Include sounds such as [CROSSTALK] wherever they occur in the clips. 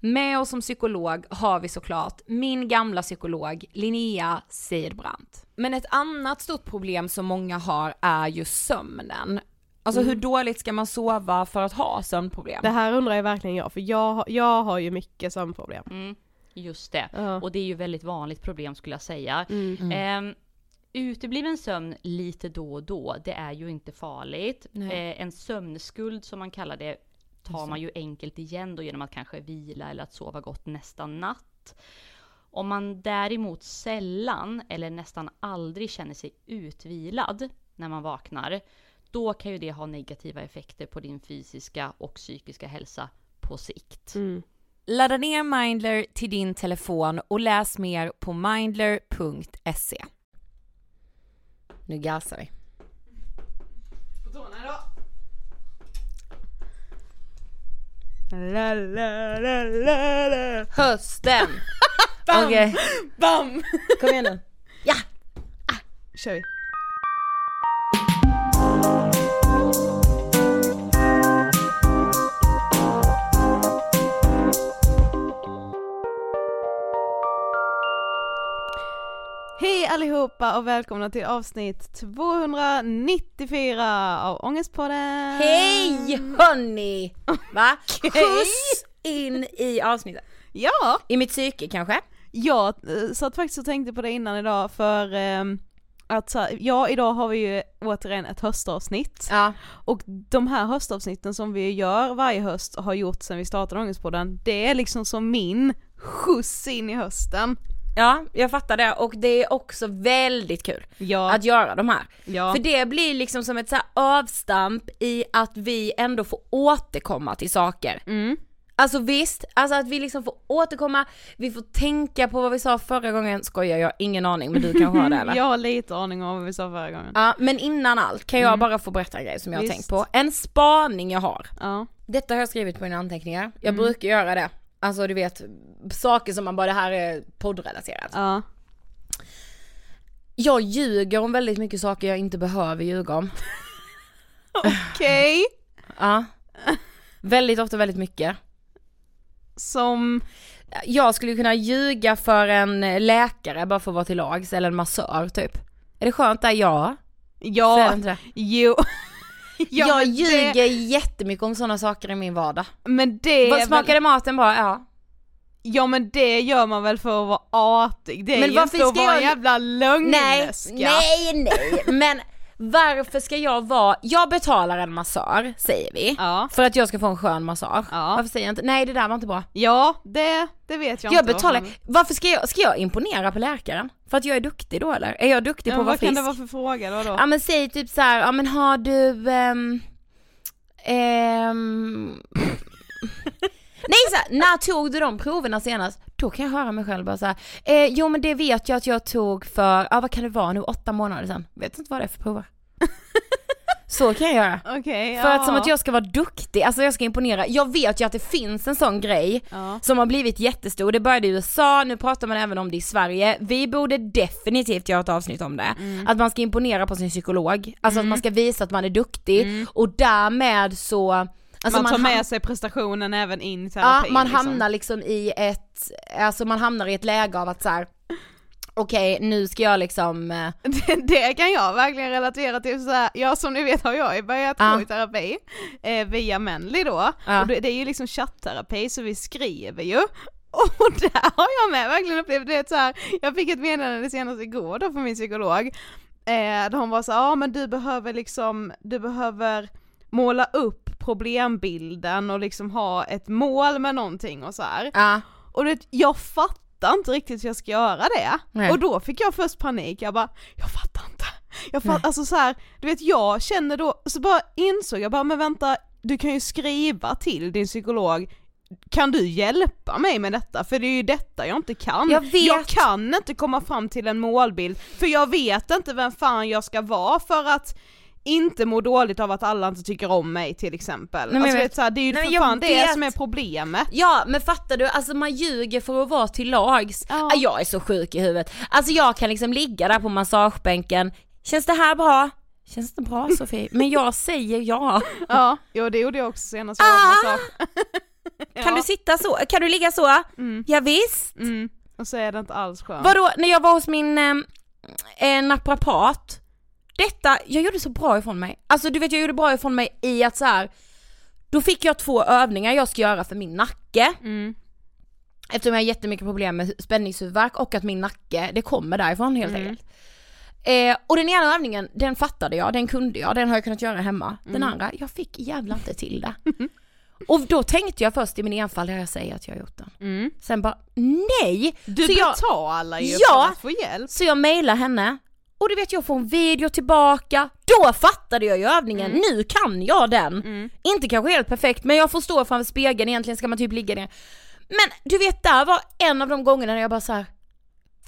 Med oss som psykolog har vi såklart min gamla psykolog Linnea Seidbrant. Men ett annat stort problem som många har är ju sömnen. Alltså hur dåligt ska man sova för att ha sömnproblem? Det här undrar jag verkligen jag, för jag, jag har ju mycket sömnproblem. Mm, just det. Ja. Och det är ju väldigt vanligt problem skulle jag säga. Mm. Eh, utebliven sömn lite då och då, det är ju inte farligt. Eh, en sömnskuld som man kallar det tar man ju enkelt igen då genom att kanske vila eller att sova gott nästa natt. Om man däremot sällan eller nästan aldrig känner sig utvilad när man vaknar, då kan ju det ha negativa effekter på din fysiska och psykiska hälsa på sikt. Mm. Ladda ner Mindler till din telefon och läs mer på mindler.se. Nu gasar vi. La, la, la, la, la. Hösten! [LAUGHS] Bam! Okej, Bam! kom igen nu. kör vi. Hej allihopa och välkomna till avsnitt 294 av Ångestpodden! Hej hörni! Va? Skjuts in i avsnittet. Ja! I mitt psyke kanske? Jag eh, satt faktiskt och tänkte på det innan idag för ehm, att så här, ja idag har vi ju återigen ett höstavsnitt Ja. och de här höstavsnitten som vi gör varje höst har gjort sedan vi startade Ångestpodden det är liksom som min skjuts in i hösten. Ja, jag fattar det och det är också väldigt kul Ja, att göra de här. ja. För det blir liksom som ett så avstamp i att vi ändå får återkomma till saker. Mm. Alltså visst, alltså att vi liksom får återkomma, vi får tänka på vad vi sa förra gången, skojar jag har ingen aning men du kanske har det [LAUGHS] eller? Jag har lite aning om vad vi sa förra gången. Ja, men innan allt kan jag Mm. bara få berätta en grej som jag har Visst. tänkt på. En spaning jag har. Ja. Detta har jag skrivit på mina anteckningar. Jag Mm. brukar göra det. Alltså du vet, saker som man bara, det här är poddrelaterat. Ja. Jag ljuger om väldigt mycket saker jag inte behöver ljuga om. [LAUGHS] Okej. Ja. Väldigt ofta väldigt mycket. Som, jag skulle kunna ljuga för en läkare bara för att vara till lags, eller en massör typ. Är det skönt där? Ja. Ja, jo. [LAUGHS] ja, jag men ljuger Det, jättemycket om sådana saker i min vardag. men det Vad smakade väl, maten bra? Ja. Ja men det gör man väl för att vara artig, det är Men ju inte att vara jag- jävla Nej, lögnläska. nej, nej, [LAUGHS] men varför ska jag vara, jag betalar en massör säger vi, Ja. för att jag ska få en skön massage. Ja. Varför säger jag inte, nej det där var inte bra. Ja, det, det vet jag, Jag inte. betalar, vad fan- varför ska jag, ska jag imponera på läkaren? För att jag är duktig då eller? Är jag duktig Ja, på att vad vara kan frisk? det vara för fråga då? då? Ja men säg typ så här, ja men har du ehm, ehm, [LAUGHS] Nej så här, när tog du de proverna senast? Då kan jag höra mig själv bara så här, eh, jo men det vet jag att jag tog för, ja vad kan det vara nu, åtta månader sedan. Vet inte vad det är för prover. [LAUGHS] så kan jag göra. Okej, För ja. att som att jag ska vara duktig, alltså jag ska imponera. Jag vet ju att det finns en sån grej Ja. som har blivit jättestor. Det började i USA, nu pratar man även om det i Sverige. Vi borde definitivt göra ett avsnitt om det. Mm. Att man ska imponera på sin psykolog, alltså att man ska visa att man är duktig och därmed så Alltså man tar med sig prestationen även in i Ja, terapin. man liksom. hamnar liksom i ett, alltså man hamnar i ett läge av att så här. okej nu ska jag liksom, eh, [LAUGHS] Det, det kan jag verkligen relatera till, så här, ja som ni vet har jag börjat Ja. gå i terapi eh, via Menly då, Ja. och det, det är ju liksom chatterapi så vi skriver ju [LAUGHS] och där har jag med verkligen upplevt det så här, jag fick ett meddelande senast igår då från min psykolog, eh, där hon var så ja men du behöver liksom, du behöver måla upp problembilden och liksom ha ett mål med någonting och så här. ja, Och det, jag fattar inte riktigt hur jag ska göra det. Nej. Och då fick jag först panik, jag bara, jag fattar inte. Jag Nej. fattar, alltså så här, du vet jag känner då, så bara insåg jag bara, men vänta, du kan ju skriva till din psykolog, kan du hjälpa mig med detta? För det är ju detta jag inte kan. Jag vet. jag kan inte komma fram till en målbild, för jag vet inte vem fan jag ska vara för att inte må dåligt av att alla inte tycker om mig till exempel. men alltså, vet, så här, det är ju Nej, för fan det som är problemet. Ja men fattar du, alltså man ljuger för att vara till lags. Ja. Ah, Jag är så sjuk i huvudet. Alltså jag kan liksom ligga där på massagebänken, känns det här bra? Känns det bra [LAUGHS] Sofie? Men jag säger ja. Ja, jo det gjorde jag också senast jag Ah! massage. [LAUGHS] Kan du sitta så? Kan du ligga så? Mm. Ja, visst. Mm. Och så är det inte alls skönt. Vadå, när jag var hos min eh, eh, naprapat, detta, jag gjorde så bra ifrån mig. Alltså du vet jag gjorde bra ifrån mig i att så här. då fick jag två övningar jag ska göra för min nacke. Mm. Eftersom jag har jättemycket problem med spänningshuvudvärk och att min nacke, det kommer därifrån helt Mm. enkelt. Eh, och den ena övningen, den fattade jag, den kunde jag, den har jag kunnat göra hemma. Den Mm. andra, jag fick jävla inte till det. [LAUGHS] och då tänkte jag först i min enfald, jag säger att jag har gjort den. Mm. Sen bara, nej! Du så jag, betalar ju Ja! för att få hjälp. så jag mejlar henne, och du vet jag får en video tillbaka, då fattade jag ju övningen, nu kan jag den. Mm. Inte kanske helt perfekt men jag får stå framför spegeln, egentligen ska man typ ligga ner. Men du vet där var en av de gångerna när jag bara så här.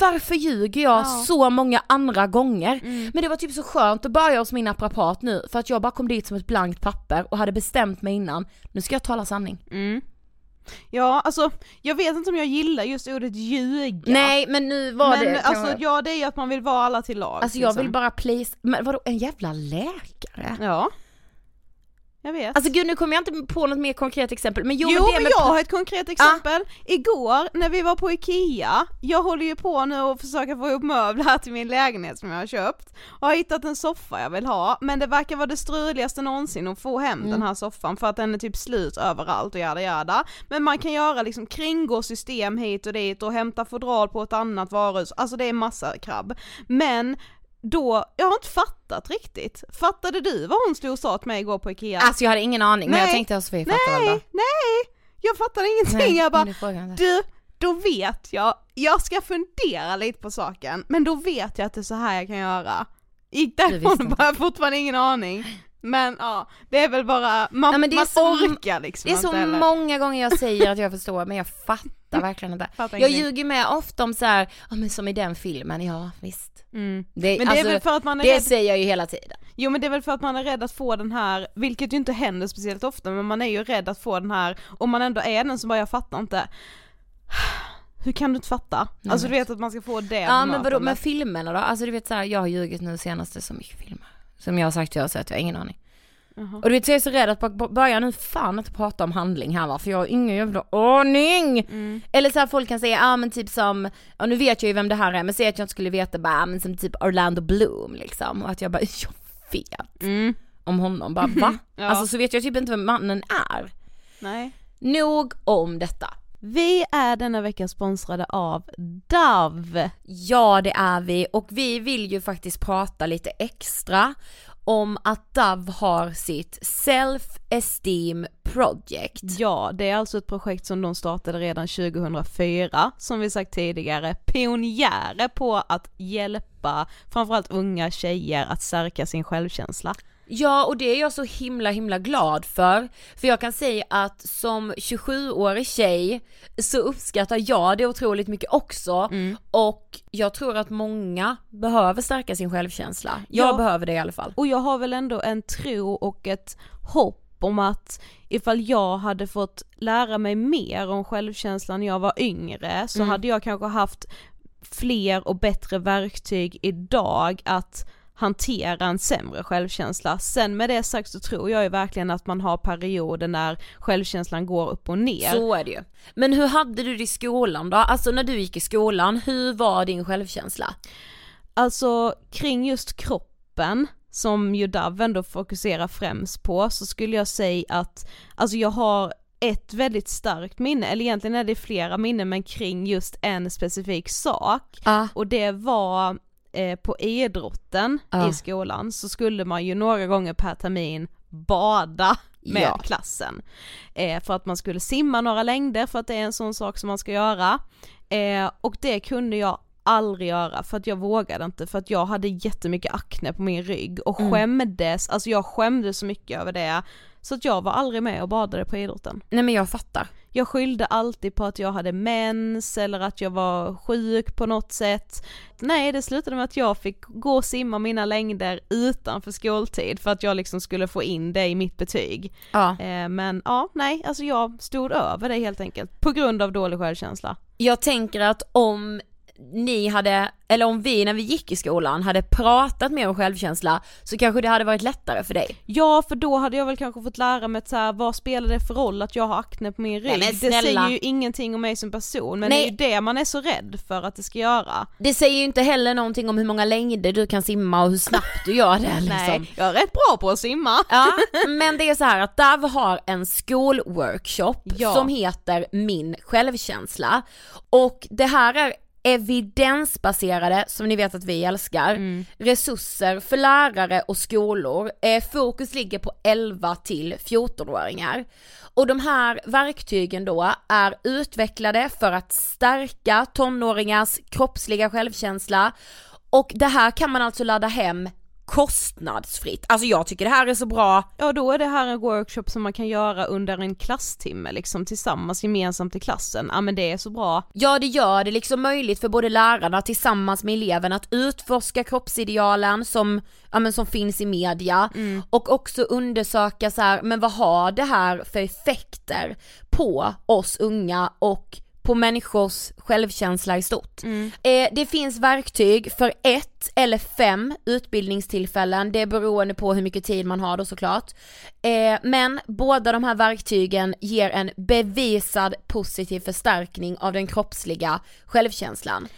varför ljuger jag Ja. så många andra gånger? Mm. Men det var typ så skönt att börja hos min naprapat nu för att jag bara kom dit som ett blankt papper och hade bestämt mig innan, nu ska jag tala sanning. Mm. Ja, alltså jag vet inte om jag gillar just ordet ljuga. Nej men nu var men det alltså ja det är ju att man vill vara alla till lag. Alltså jag vill liksom. bara please, men vadå en jävla läkare? Ja. Jag vet. Alltså gud nu kommer jag inte på något mer konkret exempel men jo, Jo, men men jag har ett konkret exempel. Igår när vi var på IKEA, jag håller ju på nu och försöker få ihop möbler här till min lägenhet som jag har köpt och har hittat en soffa jag vill ha, men det verkar vara det struligaste någonsin att få hem Mm. den här soffan för att den är typ slut överallt och jada jada. Men man kan göra liksom kringgå system hit och dit och hämta fodral på ett annat varuhus, alltså det är massa krabb. Men då, jag har inte fattat riktigt. Fattade du vad hon stod och sa till mig igår på IKEA? Alltså jag hade ingen aning men jag Nej. tänkte att Sofie fattar väl nej, då. nej! Jag fattar ingenting, Nej, jag bara, du, då vet jag, jag ska fundera lite på saken, men då vet jag att det är så här jag kan göra. Gick därifrån och bara fortfarande ingen aning. Men ja, det är väl bara, man, Nej, är man så- orkar liksom Det är så inte heller. många gånger jag säger att jag förstår men jag fattar verkligen inte. [LAUGHS] Fattar Jag ljuger med ofta om så här, ja men som i den filmen, ja visst. Mm. Det, Men det är alltså, väl för att man är det rädd, säger jag ju hela tiden. jo men det är väl för att man är rädd att få den här, vilket ju inte händer speciellt ofta, men man är ju rädd att få den här, om man ändå är den som bara jag fattar inte. [SIGHS] Hur kan du inte fatta? Alltså du vet att man ska få det Ja men vadå med filmerna då? Alltså du vet så här, jag har ljugit nu senaste så mycket filmer. Som jag har sagt jag har sett, jag har ingen aning. Och du vet så jag är så rädd att börja nu fan inte prata om handling här va, för jag har ingen jävla aning! Eller så här folk kan säga, ja ah, men typ som, ja nu vet jag ju vem det här är, men säg att jag inte skulle veta bara, men som typ Orlando Bloom liksom, och att jag bara, [LAUGHS] jag vet Mm. om honom, bara va? [LAUGHS] Ja. Alltså så vet jag typ inte vem mannen är. Nej. Nog om detta. Vi är denna vecka sponsrade av Dove. Ja det är vi och vi vill ju faktiskt prata lite extra om att Dove har sitt Self-Esteem Project. Ja, det är alltså ett projekt som de startade redan 2004, som vi sagt tidigare, pionjärer på att hjälpa framförallt unga tjejer att stärka sin självkänsla. Ja och det är jag så himla himla glad för. För jag kan säga att som 27-årig tjej så uppskattar jag det otroligt mycket också. Och jag tror att många behöver stärka sin självkänsla. Jag Ja. behöver det i alla fall. Och jag har väl ändå en tro och ett hopp om att ifall jag hade fått lära mig mer om självkänslan när jag var yngre så Mm. hade jag kanske haft fler och bättre verktyg idag att hantera en sämre självkänsla. Sen med det sagt så tror jag ju verkligen att man har perioder när självkänslan går upp och ner. Så är det ju. Men hur hade du det i skolan då? Alltså när du gick i skolan, hur var din självkänsla? Alltså kring just kroppen som ju Dove ändå fokuserar främst på så skulle jag säga att, alltså jag har ett väldigt starkt minne, eller egentligen är det flera minnen men kring just en specifik sak Ja. och det var eh, på idrotten Ja. i skolan så skulle man ju några gånger per termin bada med Ja. klassen. Eh, för att man skulle simma några längder för att det är en sån sak som man ska göra. Eh, och det kunde jag aldrig göra för att jag vågade inte för att jag hade jättemycket akne på min rygg och Mm. skämdes, alltså jag skämdes så mycket över det så att jag var aldrig med och badade på idrotten. Nej men jag fattar. Jag skyllde alltid på att jag hade mens eller att jag var sjuk på något sätt. Nej, det slutade med att jag fick gå och simma mina längder utanför skoltid för att jag liksom skulle få in det i mitt betyg. Ja. Eh, men ja, nej, alltså jag stod över det helt enkelt på grund av dålig självkänsla. Jag tänker att om ni hade, eller om vi när vi gick i skolan hade pratat mer om självkänsla så kanske det hade varit lättare för dig. Ja, för då hade jag väl kanske fått lära mig att så här, vad spelar det för roll att jag har akne på min rygg? Nej, det säger ju ingenting om mig som person, men Nej. det är ju det man är så rädd för att det ska göra. Det säger ju inte heller någonting om hur många längder du kan simma och hur snabbt du gör det [LAUGHS] liksom. Nej, jag är rätt bra på att simma. Ja, [LAUGHS] men det är så här att Dove har en skolworkshop Ja. som heter Min självkänsla. Och det här är evidensbaserade, som ni vet att vi älskar, resurser för lärare och skolor. Eh, fokus ligger på 11 till 14-åringar. Och de här verktygen då är utvecklade för att stärka tonåringars kroppsliga självkänsla och det här kan man alltså ladda hem kostnadsfritt. Alltså jag tycker det här är så bra. Ja då är det här en workshop som man kan göra under en klasstimme liksom tillsammans gemensamt i klassen. Ja men det är så bra. Ja det gör det liksom möjligt för både lärarna tillsammans med eleverna att utforska kroppsidealen som, ja, men som finns i media och också undersöka så här, men vad har det här för effekter på oss unga och på människors självkänsla i stort. Eh, det finns verktyg för ett eller fem utbildningstillfällen, det är beroende på hur mycket tid man har då såklart. Eh, men båda de här verktygen ger en bevisad positiv förstärkning av den kroppsliga självkänslan.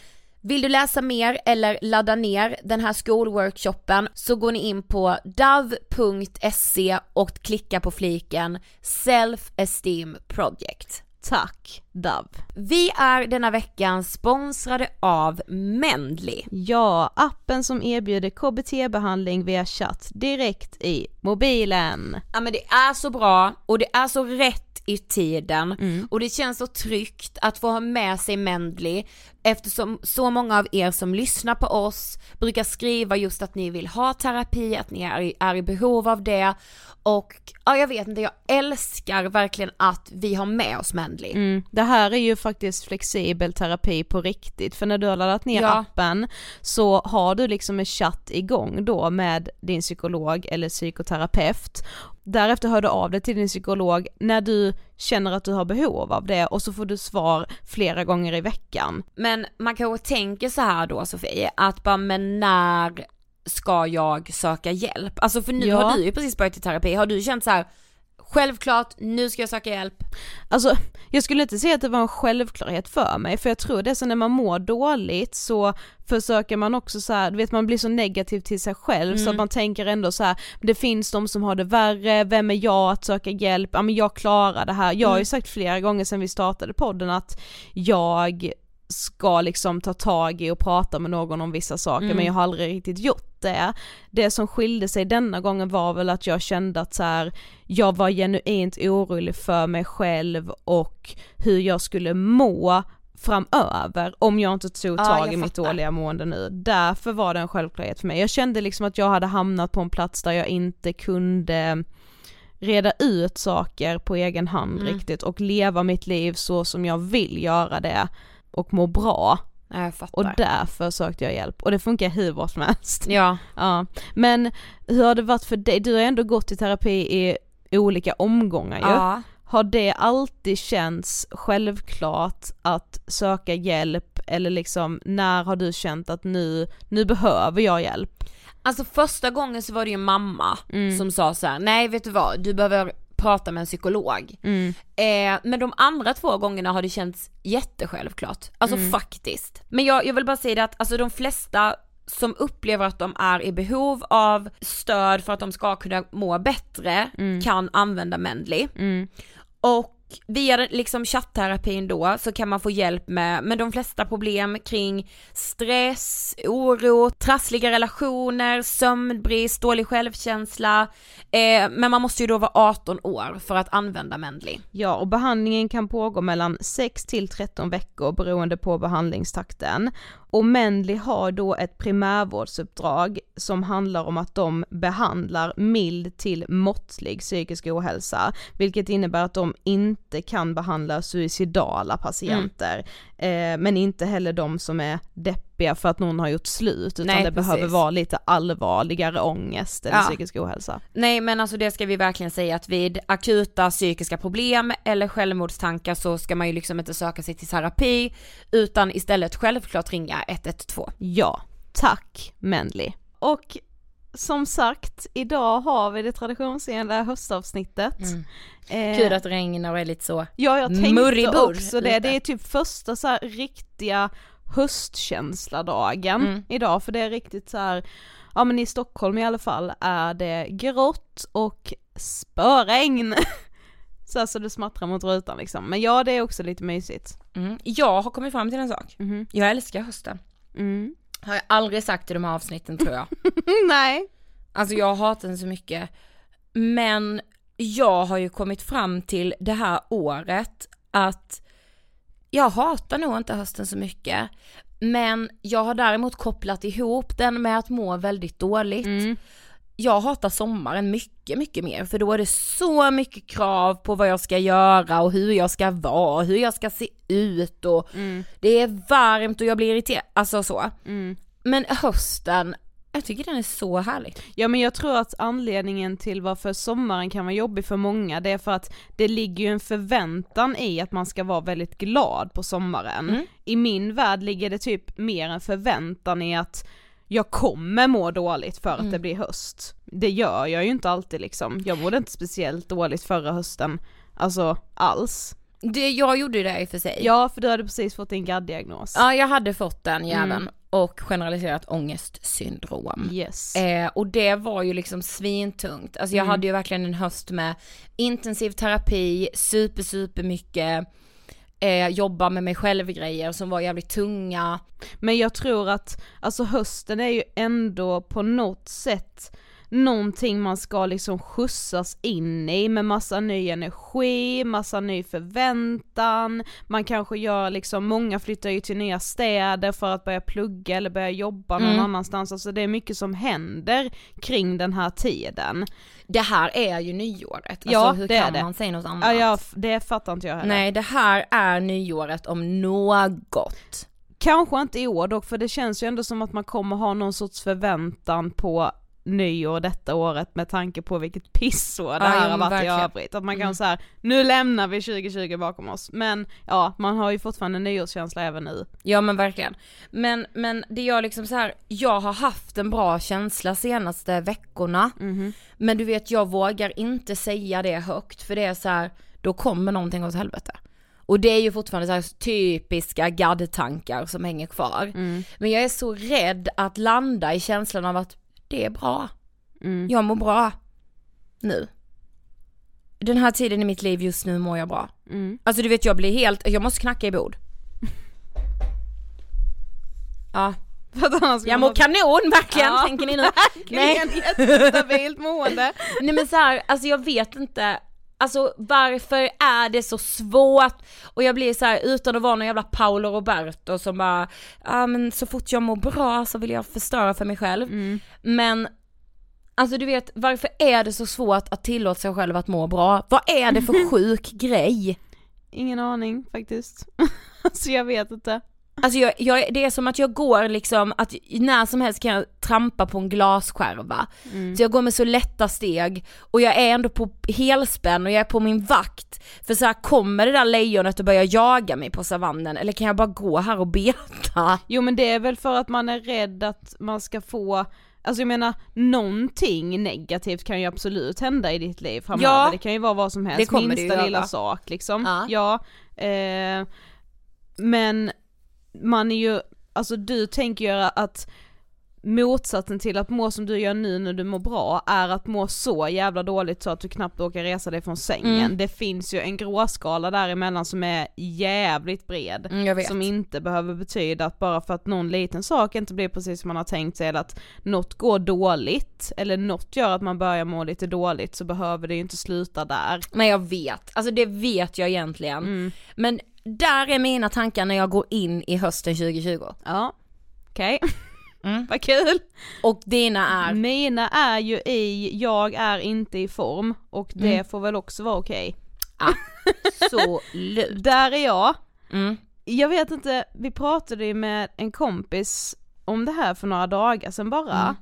Vill du läsa mer eller ladda ner den här skolworkshopen så går ni in på dove.se och klickar på fliken Self Esteem Project. Tack Dove. Vi är denna veckan sponsrade av Mendly. Ja, appen som erbjuder KBT-behandling via chatt direkt i mobilen. Ja men det är så bra och det är så rätt i tiden och det känns så tryggt att få ha med sig Mendly eftersom så många av er som lyssnar på oss brukar skriva just att ni vill ha terapi, att ni är i, är i behov av det och ja jag vet inte, jag älskar verkligen att vi har med oss Mendly. Mm. Det här är ju faktiskt flexibel terapi på riktigt för när du har laddat ner Ja. appen så har du liksom en chatt igång då med din psykolog eller psykoterapeut. Därefter hör du av dig till din psykolog när du känner att du har behov av det och så får du svar flera gånger i veckan. Men man kanske tänker så här då Sofie, att bara men när ska jag söka hjälp? Alltså för nu Ja. har du ju precis börjat i terapi, har du känt så här självklart nu ska jag söka hjälp? Alltså jag skulle inte säga att det var en självklarhet för mig för jag tror det är så när man mår dåligt så försöker man också så här, du vet man blir så negativ till sig själv så att man tänker ändå så här, det finns de som har det värre, vem är jag att söka hjälp, ja men jag klarar det här, jag har ju sagt flera gånger sedan vi startade podden att jag ska liksom ta tag i och prata med någon om vissa saker men jag har aldrig riktigt gjort det. Det som skilde sig denna gången var väl att jag kände att så här, jag var genuint orolig för mig själv och hur jag skulle må framöver om jag inte tog Ja, tag jag i mitt dåliga mående nu. Därför var det en självklarhet för mig. Jag kände liksom att jag hade hamnat på en plats där jag inte kunde reda ut saker på egen hand Mm. riktigt och leva mitt liv så som jag vill göra det och må bra Ja, jag fattar. och därför sökte jag hjälp och det funkar hur bra som helst. Ja. Ja, men hur har det varit för dig? Du har ändå gått i terapi i olika omgångar ju. Ja. Har det alltid känts självklart att söka hjälp eller liksom när har du känt att nu, nu behöver jag hjälp? Alltså första gången så var det ju mamma Mm. som sa så här: nej vet du vad, du behöver prata med en psykolog. Mm. Eh, men de andra två gångerna har det känts jättesjälvklart, alltså Mm. faktiskt. Men jag, jag vill bara säga det att alltså de flesta som upplever att de är i behov av stöd för att de ska kunna må bättre kan använda Mendley. Mm. Och via liksom chattterapin då så kan man få hjälp med, med de flesta problem kring stress, oro, trassliga relationer, sömnbrist, dålig självkänsla. Eh, men man måste ju då vara 18 år för att använda Mendley. Ja, och behandlingen kan pågå mellan 6 till 13 veckor beroende på behandlingstakten. Och Mendley har då ett primärvårdsuppdrag som handlar om att de behandlar mild till måttlig psykisk ohälsa, vilket innebär att de inte kan behandla suicidala patienter, eh, men inte heller de som är deppiga för att någon har gjort slut, utan Nej, det behöver precis. vara lite allvarligare ångest eller Ja. psykisk ohälsa. Nej men alltså det ska vi verkligen säga att vid akuta psykiska problem eller självmordstankar så ska man ju liksom inte söka sig till terapi utan istället självklart ringa 112. Ja, tack Mendley. Och som sagt, idag har vi det traditionsenliga höstavsnittet. Eh, Kul att det regnar och är lite så. Ja, jag tänkte också det. Det är typ första så här riktiga höstkänsla-dagen Mm. idag, för det är riktigt så här, ja men i Stockholm i alla fall är det grått och spöregn. [LAUGHS] så här så det smattrar mot rutan liksom. Men ja, det är också lite mysigt. Mm. Jag har kommit fram till en sak. Mhm. Jag älskar hösten. Mm. Har jag aldrig sagt i de här avsnitten tror jag. [LAUGHS] Nej. Alltså jag hatar den så mycket. Men jag har ju kommit fram till det här året att jag hatar nog inte hösten så mycket. Men jag har däremot kopplat ihop den med att må väldigt dåligt. Mm. Jag hatar sommaren mycket, mycket mer för då är det så mycket krav på vad jag ska göra och hur jag ska vara, hur jag ska se ut och det är varmt och jag blir irriterad, alltså så. Mm. Men hösten, jag tycker den är så härlig. Ja men jag tror att anledningen till varför sommaren kan vara jobbig för många det är för att det ligger ju en förväntan i att man ska vara väldigt glad på sommaren. Mm. I min värld ligger det typ mer en förväntan i att jag kommer må dåligt för att Mm. det blir höst. Det gör jag ju inte alltid liksom. Jag mådde inte speciellt dåligt förra hösten, alltså alls. Det, jag gjorde det i och för sig. Ja för du hade precis fått din GAD-diagnos. Ja, jag hade fått den jäveln Mm. och generaliserat ångestsyndrom. Yes. Eh, och det var ju liksom svintungt. Alltså jag Mm. hade ju verkligen en höst med intensiv terapi, super super mycket eh, jobba med mig själv grejer som var jävligt tunga. Men jag tror att, alltså hösten är ju ändå på något sätt någonting man ska liksom skjutsas in i med massa ny energi, massa ny förväntan, man kanske gör liksom, många flyttar ju till nya städer för att börja plugga eller börja jobba någon Mm. annanstans, alltså det är mycket som händer kring den här tiden. Det här är ju nyåret, alltså Ja, hur kan man säga något annat? Ja, ja, det fattar inte jag heller. Nej det här är nyåret om något. Kanske inte i år dock, för det känns ju ändå som att man kommer ha någon sorts förväntan på nyår detta året med tanke på vilket pissår det här har varit i övrigt. Att man kan Mm. här, nu lämnar vi 2020 bakom oss. Men ja, man har ju fortfarande nyårskänsla även nu. Ja men verkligen. Men, men det jag liksom så här, jag har haft en bra känsla senaste veckorna. Men du vet jag vågar inte säga det högt för det är så här, då kommer någonting åt helvete. Och det är ju fortfarande så här typiska gaddtankar som hänger kvar. Men jag är så rädd att landa i känslan av att det är bra. Jag mår bra. Nu. Den här tiden i mitt liv just nu mår jag bra. Alltså du vet jag blir helt, jag måste knacka i bord. [LAUGHS] Ja, jag mår kanon verkligen Ja, tänker ni nu. [LAUGHS] Nej. Jättestabilt mående. [LAUGHS] Nej men så här, alltså jag vet inte, alltså varför är det så svårt? Och jag blir så här utan att vara någon jävla Paolo Roberto som bara, ja men så fort jag mår bra så vill jag förstöra för mig själv. Men Alltså du vet, varför är det så svårt att tillåta sig själv att må bra? Vad är det för [LAUGHS] sjuk grej? Ingen aning faktiskt. [LAUGHS] alltså jag vet inte. Alltså jag, jag, det är som att jag går liksom, att när som helst kan jag trampa på en glasskärva. Så jag går med så lätta steg och jag är ändå på helspänn och jag är på min vakt. För så här, kommer det där lejonet och börjar jaga mig på savannen eller kan jag bara gå här och beta? Jo men det är väl för att man är rädd att man ska få Alltså jag menar, någonting negativt kan ju absolut hända i ditt liv framöver, Ja. det kan ju vara vad som helst, minsta lilla sak liksom. Ja. Ja. eh, men man är ju, alltså du tänker ju att motsatsen till att må som du gör nu när du mår bra är att må så jävla dåligt så att du knappt orkar resa dig från sängen. Mm. Det finns ju en gråskala däremellan som är jävligt bred. Mm. Som inte behöver betyda att bara för att någon liten sak inte blir precis som man har tänkt sig eller att något går dåligt eller något gör att man börjar må lite dåligt så behöver det ju inte sluta där. Men jag vet, alltså det vet jag egentligen. Men där är mina tankar när jag går in i hösten 2020. Ja, okej. [LAUGHS] Mm. Vad kul! Och dina är? Mina är ju i, jag är inte i form och det Mm. får väl också vara okej. Absolut. [LAUGHS] Där är jag. Mm. Jag vet inte, vi pratade ju med en kompis om det här för några dagar sedan bara. Mm.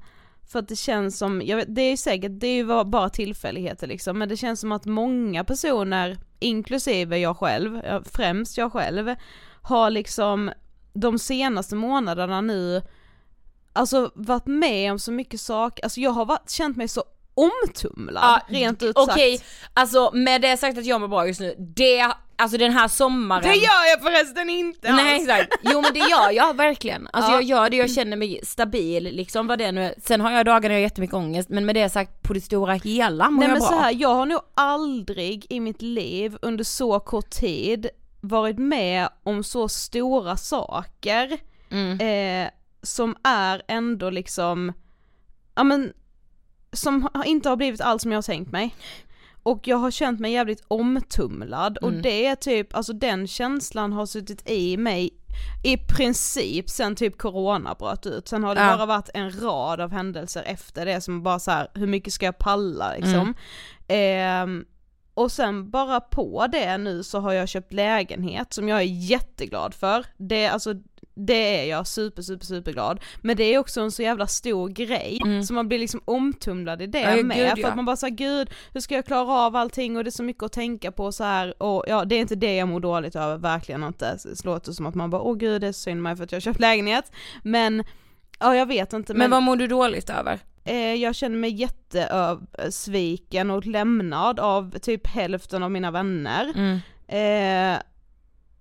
För att det känns som, jag vet, det är ju säkert, det är ju bara tillfälligheter liksom, men det känns som att många personer, inklusive jag själv, främst jag själv, har liksom de senaste månaderna nu, alltså varit med om så mycket saker, alltså jag har varit, känt mig så omtumlad, Ja, rent ut sagt. Okej, alltså med det sagt att jag mår bra just nu, det, alltså den här sommaren Det gör jag förresten inte Nej alls. exakt, jo men det gör jag verkligen. Alltså Ja. jag gör det, jag känner mig stabil liksom vad det nu är. Sen har jag dagar när jag har jättemycket ångest men med det sagt på det stora hela mår Nej jag men bra. så här, jag har nog aldrig i mitt liv under så kort tid varit med om så stora saker Mm. eh, som är ändå liksom, ja men, som inte har blivit allt som jag har tänkt mig. Och jag har känt mig jävligt omtumlad och Mm. det är typ, alltså den känslan har suttit i mig i princip sen typ corona bröt ut, sen har det Ja. bara varit en rad av händelser efter det som bara så här, hur mycket ska jag palla liksom. Mm. Ehm, och sen bara på det nu så har jag köpt lägenhet som jag är jätteglad för. Det, alltså, det är jag super super super glad. Men det är också en så jävla stor grej, så man blir liksom omtumlad i det Mm. Ja, med. gud, för ja. att man bara säger gud, hur ska jag klara av allting och det är så mycket att tänka på så här och ja det är inte det jag mår dåligt över, verkligen inte. Det låter som att man bara åh gud det är synd mig för att jag har köpt lägenhet. Men Ja jag vet inte Men vad mår du dåligt över? Eh, jag känner mig jättesviken och lämnad av typ hälften av mina vänner. Mm. Eh,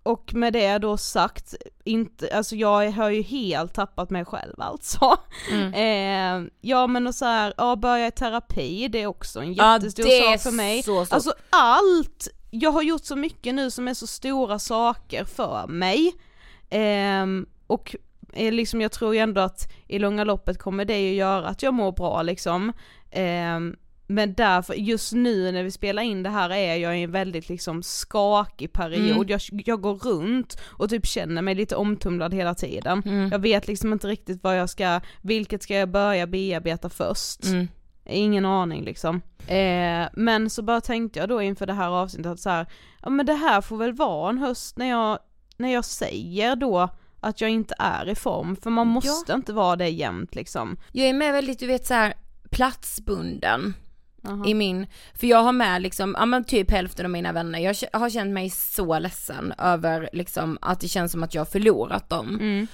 och med det då sagt, inte, alltså jag har ju helt tappat mig själv alltså. Mm. [LAUGHS] Eh, ja men och så här, ja börja i terapi, det är också en Ja, jättestor är sak för mig. så. Alltså allt, jag har gjort så mycket nu som är så stora saker för mig. Ehm, och eh, liksom jag tror ju ändå att i långa loppet kommer det ju göra att jag mår bra liksom. Men därför, just nu när vi spelar in det här är jag i en väldigt liksom skakig period, Mm. jag, jag går runt och typ känner mig lite omtumlad hela tiden. Mm. Jag vet liksom inte riktigt vad jag ska, vilket ska jag börja bearbeta först? Mm. Ingen aning liksom. Eh, men så bara tänkte jag då inför det här avsnittet att så här, ja men det här får väl vara en höst när jag, när jag säger då att jag inte är i form, för man måste inte vara det jämt liksom. Jag är med väldigt, du vet så här platsbunden Aha. i min, för jag har med liksom, ja men typ hälften av mina vänner, jag har känt mig så ledsen över liksom att det känns som att jag har förlorat dem. Mm.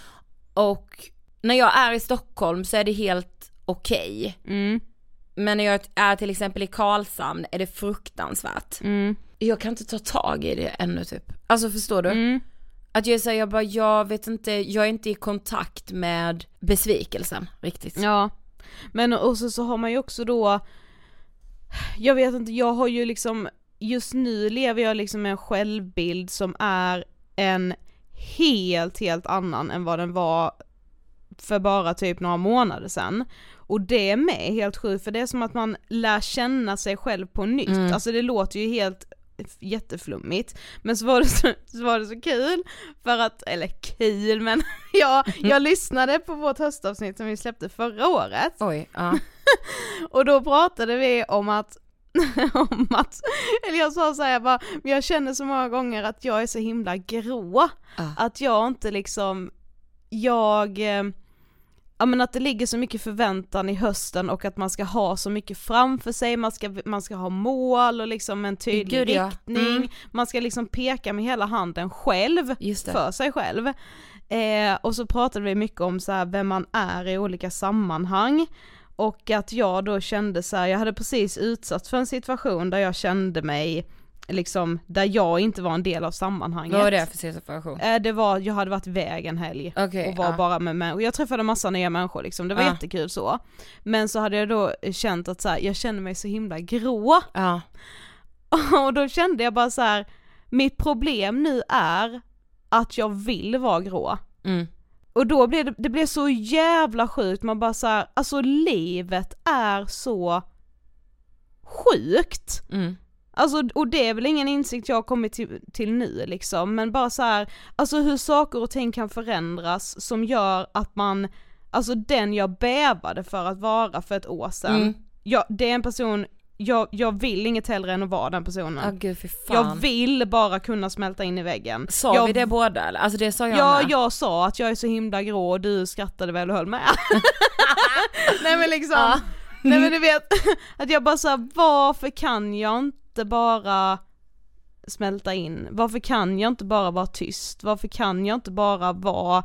Och när jag är i Stockholm så är det helt okej. Mm. Men när jag är till exempel i Karlshamn är det fruktansvärt. Mm. Jag kan inte ta tag i det ännu typ. Alltså förstår du? Mm. Att jag säger jag bara, jag vet inte, jag är inte i kontakt med besvikelsen riktigt. Ja, men och så, så har man ju också då, jag vet inte, jag har ju liksom, just nu lever jag liksom med en självbild som är en helt, helt annan än vad den var för bara typ några månader sedan. Och det är med helt sjukt, för det är som att man lär känna sig själv på nytt, Mm. alltså det låter ju helt jätteflummigt, men så var det så, så, var det så kul, för att, eller kul men [LAUGHS] jag, jag [LAUGHS] lyssnade på vårt höstavsnitt som vi släppte förra året, Oj, ja. [LAUGHS] och då pratade vi om att [LAUGHS] om att, eller jag sa såhär jag bara, jag känner så många gånger att jag är så himla grå, Ja. att jag inte liksom, jag, eh, ja men att det ligger så mycket förväntan i hösten och att man ska ha så mycket framför sig, man ska, man ska ha mål och liksom en tydlig Gud, ja. riktning, Mm. man ska liksom peka med hela handen själv, för sig själv. Eh, och så pratade vi mycket om så här vem man är i olika sammanhang. Och att jag då kände så här, jag hade precis utsatts för en situation där jag kände mig liksom, där jag inte var en del av sammanhanget. Vad var det för situation? Eh, det var, jag hade varit iväg en helg Okej, och var ja. bara med människor, jag träffade massa nya människor liksom, det var Ja. jättekul så. Men så hade jag då känt att så här, jag kände mig så himla grå. Ja. [LAUGHS] Och då kände jag bara så här, mitt problem nu är att jag vill vara grå. Mm. Och då blev det, det blev så jävla sjukt, man bara så här, alltså livet är så sjukt. Mm. Alltså, och det är väl ingen insikt jag har kommit till, till nu liksom, men bara så här, alltså hur saker och ting kan förändras som gör att man, alltså den jag bävade för att vara för ett år sedan, Mm. jag, det är en person, jag, jag vill inget hellre än att vara den personen. Ja gud jag vill bara kunna smälta in i väggen. Sa jag, vi det båda eller? Alltså det sa jag Ja, med. jag sa att jag är så himla grå och du skrattade väl och höll med. [LAUGHS] Nej men liksom, Ja. nej men du vet, [LAUGHS] att jag bara sa varför kan jag inte bara smälta in? Varför kan jag inte bara vara tyst? Varför kan jag inte bara vara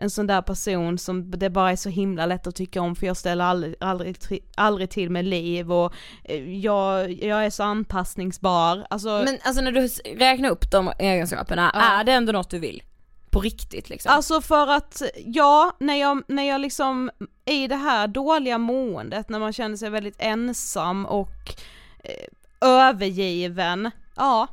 en sån där person som det bara är så himla lätt att tycka om för jag ställer aldrig, aldrig, aldrig till med liv och eh, jag, jag är så anpassningsbar, alltså Men alltså när du räknar upp de egenskaperna, Ja. är det ändå något du vill? På riktigt liksom? Alltså för att, ja, när jag, när jag liksom, i det här dåliga måendet, när man känner sig väldigt ensam och eh, övergiven, ja,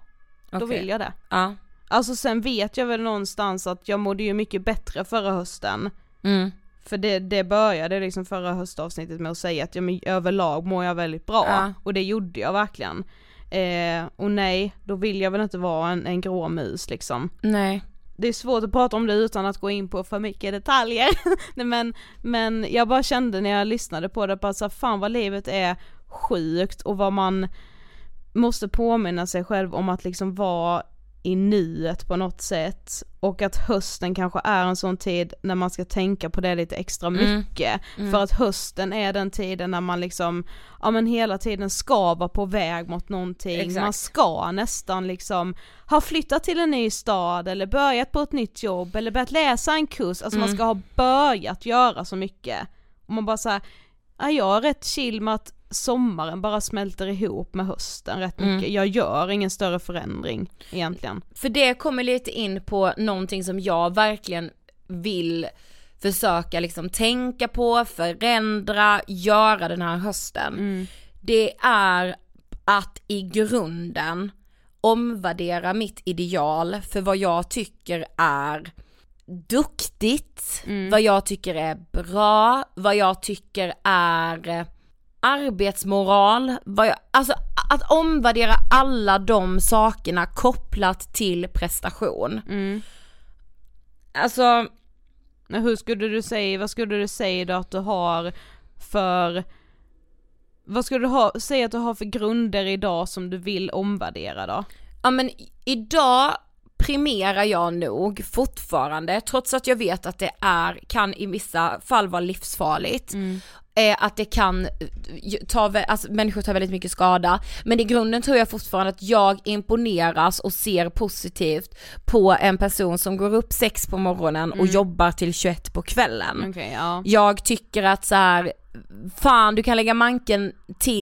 då Okej. vill jag det. Ja. Alltså sen vet jag väl någonstans att jag mådde ju mycket bättre förra hösten, Mm. för det, det började liksom förra höstavsnittet med att säga att ja, men överlag mår jag väldigt bra, Ja. och det gjorde jag verkligen. Eh, och nej, då vill jag väl inte vara en, en grå mus liksom Nej. det är svårt att prata om det utan att gå in på för mycket detaljer. [LAUGHS] Nej, men, men jag bara kände när jag lyssnade på det, bara så fan vad livet är sjukt och vad man måste påminna sig själv om att liksom vara i nuet på något sätt och att hösten kanske är en sån tid när man ska tänka på det lite extra Mm. mycket för att hösten är den tiden när man liksom, ja men hela tiden ska vara på väg mot någonting, Exakt. man ska nästan liksom ha flyttat till en ny stad eller börjat på ett nytt jobb eller börjat läsa en kurs, alltså man Mm. ska ha börjat göra så mycket och man bara såhär, ja jag är rätt chill med att sommaren bara smälter ihop med hösten rätt Mm. mycket, jag gör ingen större förändring egentligen. För det kommer lite in på någonting som jag verkligen vill försöka liksom tänka på, förändra, göra den här hösten. Det är att i grunden omvärdera mitt ideal för vad jag tycker är duktigt, vad jag tycker är bra, vad jag tycker är arbetsmoral, vad jag, alltså att omvärdera alla de sakerna kopplat till prestation. Alltså, Men hur skulle du säga, vad skulle du säga då att du har för, vad skulle du ha, säga att du har för grunder idag som du vill omvärdera då? ja men idag primerar jag nog fortfarande, trots att jag vet att det är, kan i vissa fall vara livsfarligt, eh, att det kan eh, ta, alltså människor tar väldigt mycket skada. Men i grunden tror jag fortfarande att jag imponeras och ser positivt på en person som går upp sex på morgonen och jobbar till 21 på kvällen. Okej, ja. Jag tycker att så här, fan du kan lägga manken till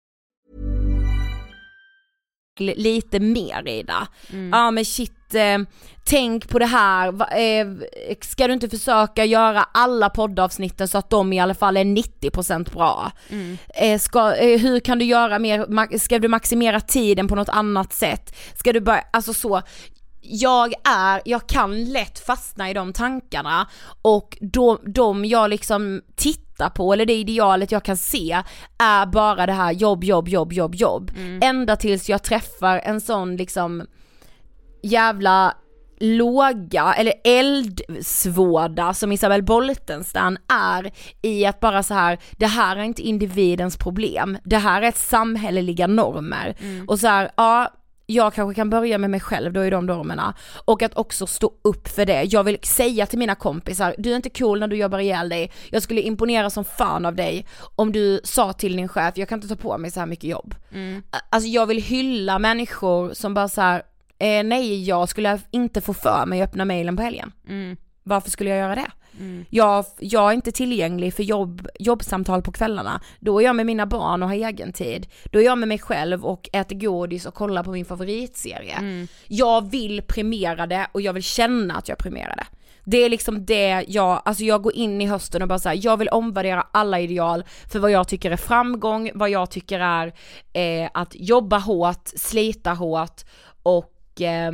lite mer Ida. Ja men shit, eh, tänk på det här, Va, eh, ska du inte försöka göra alla poddavsnitten så att de i alla fall är 90% bra? Eh, ska, eh, hur kan du göra mer, ska du maximera tiden på något annat sätt? Ska du börja, alltså så, jag är, jag kan lätt fastna i de tankarna och de, de jag liksom tittar på, eller det idealet jag kan se, är bara det här jobb, jobb, jobb, jobb, jobb. Ända tills jag träffar en sån liksom jävla låga eller eldsvåda som Isabel Boltenstam är i att bara så här, det här är inte individens problem, det här är samhälleliga normer. Och så här, ja jag kanske kan börja med mig själv då i de normerna och att också stå upp för det. Jag vill säga till mina kompisar, du är inte cool när du jobbar ihjäl dig, jag skulle imponera som fan av dig om du sa till din chef, jag kan inte ta på mig så här mycket jobb. Alltså jag vill hylla människor som bara så här, eh, nej jag skulle inte få för mig att öppna mailen på helgen. Varför skulle jag göra det? Jag, jag är inte tillgänglig för jobb, jobbsamtal på kvällarna. Då är jag med mina barn och har egen tid. Då är jag med mig själv och äter godis och kollar på min favoritserie. Jag vill premiera det och jag vill känna att jag premierar det. Det är liksom det jag, alltså jag går in i hösten och bara säger jag vill omvärdera alla ideal för vad jag tycker är framgång, vad jag tycker är eh, att jobba hårt, slita hårt och ja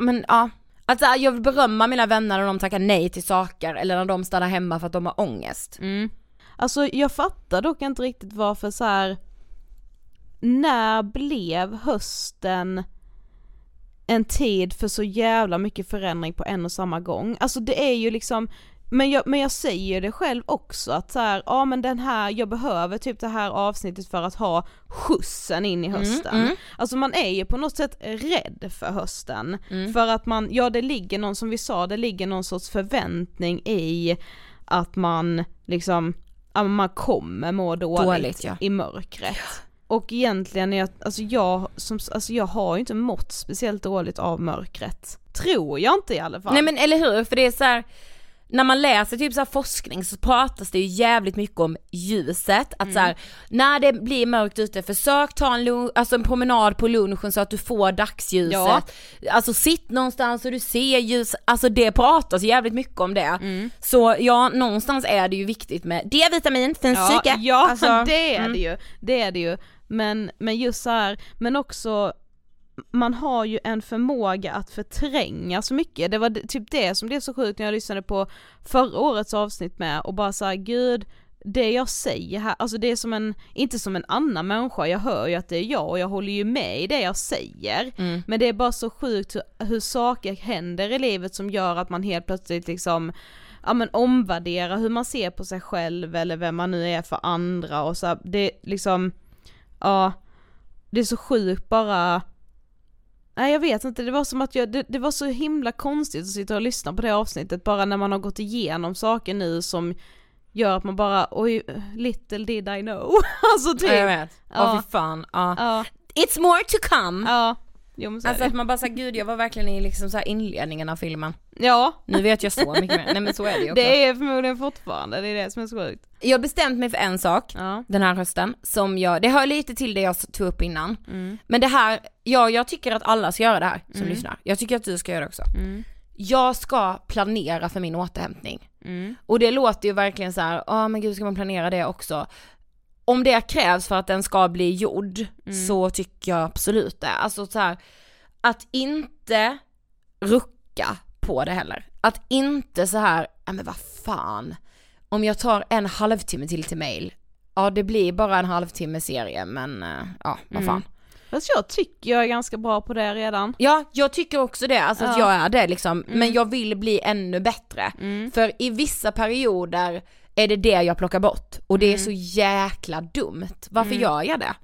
men ja. Att så här, jag vill berömma mina vänner när de tackar nej till saker eller när de stannar hemma för att de har ångest. Alltså jag fattar dock inte riktigt varför så här. när blev hösten en tid för så jävla mycket förändring på en och samma gång? Alltså det är ju liksom, men jag, men jag säger det själv också att så här, ja men den här, jag behöver typ det här avsnittet för att ha skjutsen in i hösten. Alltså man är ju på något sätt rädd för hösten. För att man, ja det ligger någon, som vi sa, det ligger någon sorts förväntning i att man liksom, ja man kommer må dåligt, Dåligt, ja. i mörkret. Och egentligen, är jag, alltså jag, som, alltså jag har ju inte mått speciellt dåligt av mörkret. Tror jag inte i alla fall. Nej men eller hur, för det är så här. När man läser typ så forskning så pratas det ju jävligt mycket om ljuset, att så här, när det blir mörkt ute, försök ta en, alltså en promenad på lunchen så att du får dagsljuset. Ja. Alltså sitt någonstans och du ser ljus, alltså det pratas jävligt mycket om det. Så ja, någonstans är det ju viktigt med D-vitamin, fint ja, psyke. ja Alltså, [LAUGHS] det är mm. det ju, det är det ju. Men, men just så här, men också man har ju en förmåga att förtränga så mycket, det var typ det som blev så sjukt när jag lyssnade på förra årets avsnitt med och bara såhär gud, det jag säger här, alltså det är som en, inte som en annan människa, jag hör ju att det är jag och jag håller ju med i det jag säger. Men det är bara så sjukt hur, hur saker händer i livet som gör att man helt plötsligt liksom ja men omvärdera hur man ser på sig själv eller vem man nu är för andra och så det är liksom, ja, det är så sjukt bara Nej jag vet inte, det var som att jag, det, det var så himla konstigt att sitta och lyssna på det avsnittet bara när man har gått igenom saker nu som gör att man bara oj, little did I know. [LAUGHS] alltså typ. Ja, jag vet. Ja. fy fan. Ja. Ja, It's more to come. ja. Jo men så Alltså att man bara säger gud jag var verkligen i liksom så inledningen av filmen. Ja, Nu vet jag så mycket mer. Nej men så är det ju också. det är förmodligen fortfarande, det är det som är så sjukt. Jag har bestämt mig för en sak Ja. den här hösten som jag, det hör lite till det jag tog upp innan. Mm. Men det här, ja jag tycker att alla ska göra det här som lyssnar. Jag tycker att du ska göra det också. Mm. Jag ska planera för min återhämtning. Mm. Och det låter ju verkligen så här, ja men gud ska man planera det också? Om det krävs för att den ska bli gjord Mm. så tycker jag absolut det. Alltså så här, att inte rucka på det heller. Att inte så här, ja men vad fan, om jag tar en halvtimme till till mail, ja det blir bara en halvtimme serie men eh, ja vad fan. Mm. Fast jag tycker jag är ganska bra på det redan. Ja, jag tycker också det, alltså att Ja. jag är det liksom, men Mm. jag vill bli ännu bättre. Mm. För i vissa perioder är det det jag plockar bort och det är Mm. så jäkla dumt. Varför Mm. gör jag det?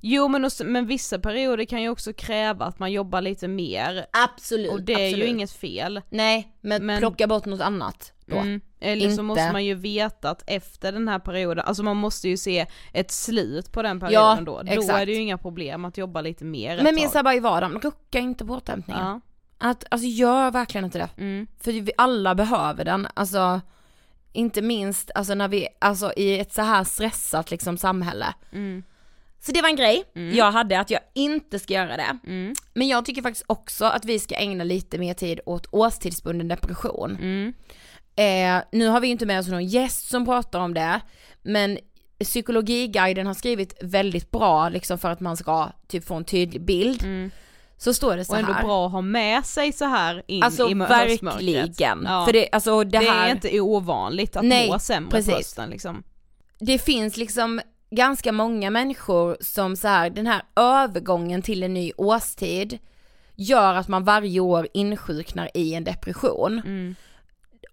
Jo men, också, men vissa perioder kan ju också kräva att man jobbar lite mer. Absolut. Och det är ju absolut. inget fel. Nej, men, Men- plocka bort något annat då. Mm. Eller så Inte. måste man ju veta att efter den här perioden, alltså man måste ju se ett slut på den perioden Ja, då. Då exakt. är det ju inga problem att jobba lite mer Men tag. såhär bara i vardagen, rucka inte på återhämtningen. Ja. Att, alltså gör verkligen inte det. Mm. För vi alla behöver den, alltså inte minst alltså när vi, alltså i ett så här stressat liksom samhälle. Mm. Så det var en grej jag hade att jag inte ska göra det. Mm. Men jag tycker faktiskt också att vi ska ägna lite mer tid åt årstidsbunden depression. Mm. Eh, nu har vi inte med oss någon gäst som pratar om det, men psykologiguiden har skrivit väldigt bra liksom för att man ska typ få en tydlig bild. Så står det så Och ändå här. bra att ha med sig så här in Alltså i mör- höstmörkret. verkligen. Ja. För det, alltså det, det här, är inte ovanligt att Nej, må sämre precis. på hösten liksom. det finns liksom ganska många människor som så här, den här övergången till en ny årstid gör att man varje år insjuknar i en depression. Mm.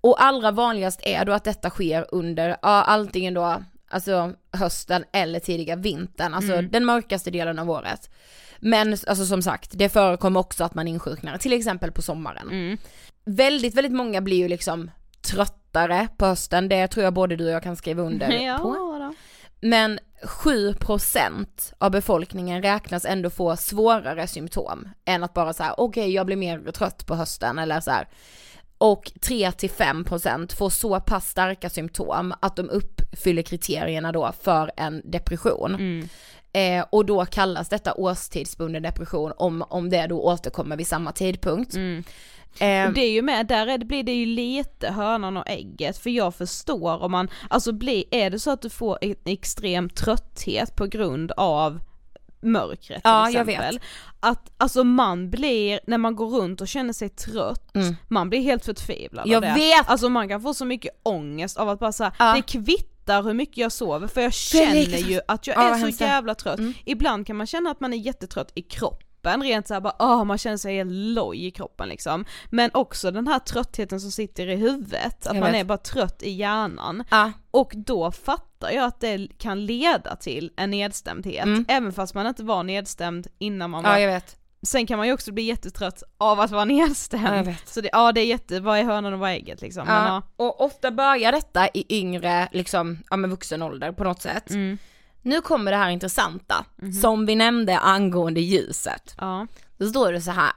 Och allra vanligast är då att detta sker under, ja antingen då, alltså hösten eller tidiga vintern, alltså Mm. den mörkaste delen av året. Men alltså som sagt, det förekommer också att man insjuknar, till exempel på sommaren. Mm. Väldigt, väldigt många blir ju liksom tröttare på hösten, det tror jag både du och jag kan skriva under [LAUGHS] Ja, på. då. Men 7% av befolkningen räknas ändå få svårare symptom än att bara säga okej jag blir mer trött på hösten eller så här. Och 3-5% får så pass starka symptom att de uppfyller kriterierna då för en depression. Mm. Eh, och då kallas detta årstidsbunden depression om, om det då återkommer vid samma tidpunkt. Mm. Eh, Och det är ju med, där blir det ju lite hönan och ägget, för jag förstår om man, alltså blir, är det så att du får en extrem trötthet på grund av mörkret till Ja, exempel. Att alltså man blir, när man går runt och känner sig trött, Mm. man blir helt förtvivlad Jag av det. vet! Alltså man kan få så mycket ångest av att bara säga Ja. det kvittar hur mycket jag sover för jag känner ju att jag Ja, är så jävla trött. Mm. Ibland kan man känna att man är jättetrött i kroppen, rent såhär bara åh man känner sig helt loj i kroppen liksom. Men också den här tröttheten som sitter i huvudet, att man är bara trött i hjärnan. ja, Och då fattar jag att det kan leda till en nedstämdhet, Mm. även fast man inte var nedstämd innan man var jag vet. Sen kan man ju också bli jättetrött av att vara [LAUGHS] nedstämd. Ja. Så det, ja det är jätte, vad är hönan och vad är ägget liksom. Men, Ja, och ofta börjar detta i yngre, liksom, ja men vuxen ålder på något sätt. Mm. Nu kommer det här intressanta, som vi nämnde angående ljuset. ja. Då står det så här.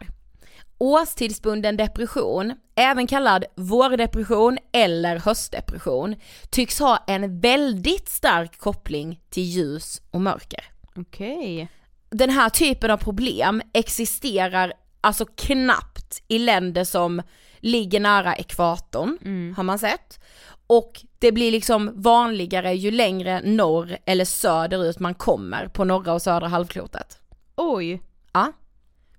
Årstidsbunden depression, även kallad vårdepression eller höstdepression, tycks ha en väldigt stark koppling till ljus och mörker. Okej. Den här typen av problem existerar alltså knappt i länder som ligger nära ekvatorn, Mm. har man sett. Och det blir liksom vanligare ju längre norr eller söderut man kommer på norra och södra halvklotet. Oj. Ja.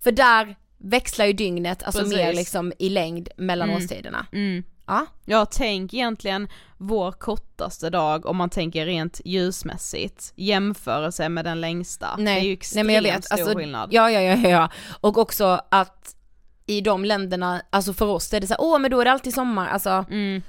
För där växlar ju dygnet, alltså Precis. mer liksom i längd mellan Mm. årstiderna. Mm. Ja. Ja tänk egentligen vår kortaste dag om man tänker rent ljusmässigt, jämförelse med den längsta. Nej, det är ju nej extremt men jag vet, stor alltså, skillnad. ja, ja ja ja och också att i de länderna, alltså för oss är det så här, åh men då är det alltid sommar, alltså Mm.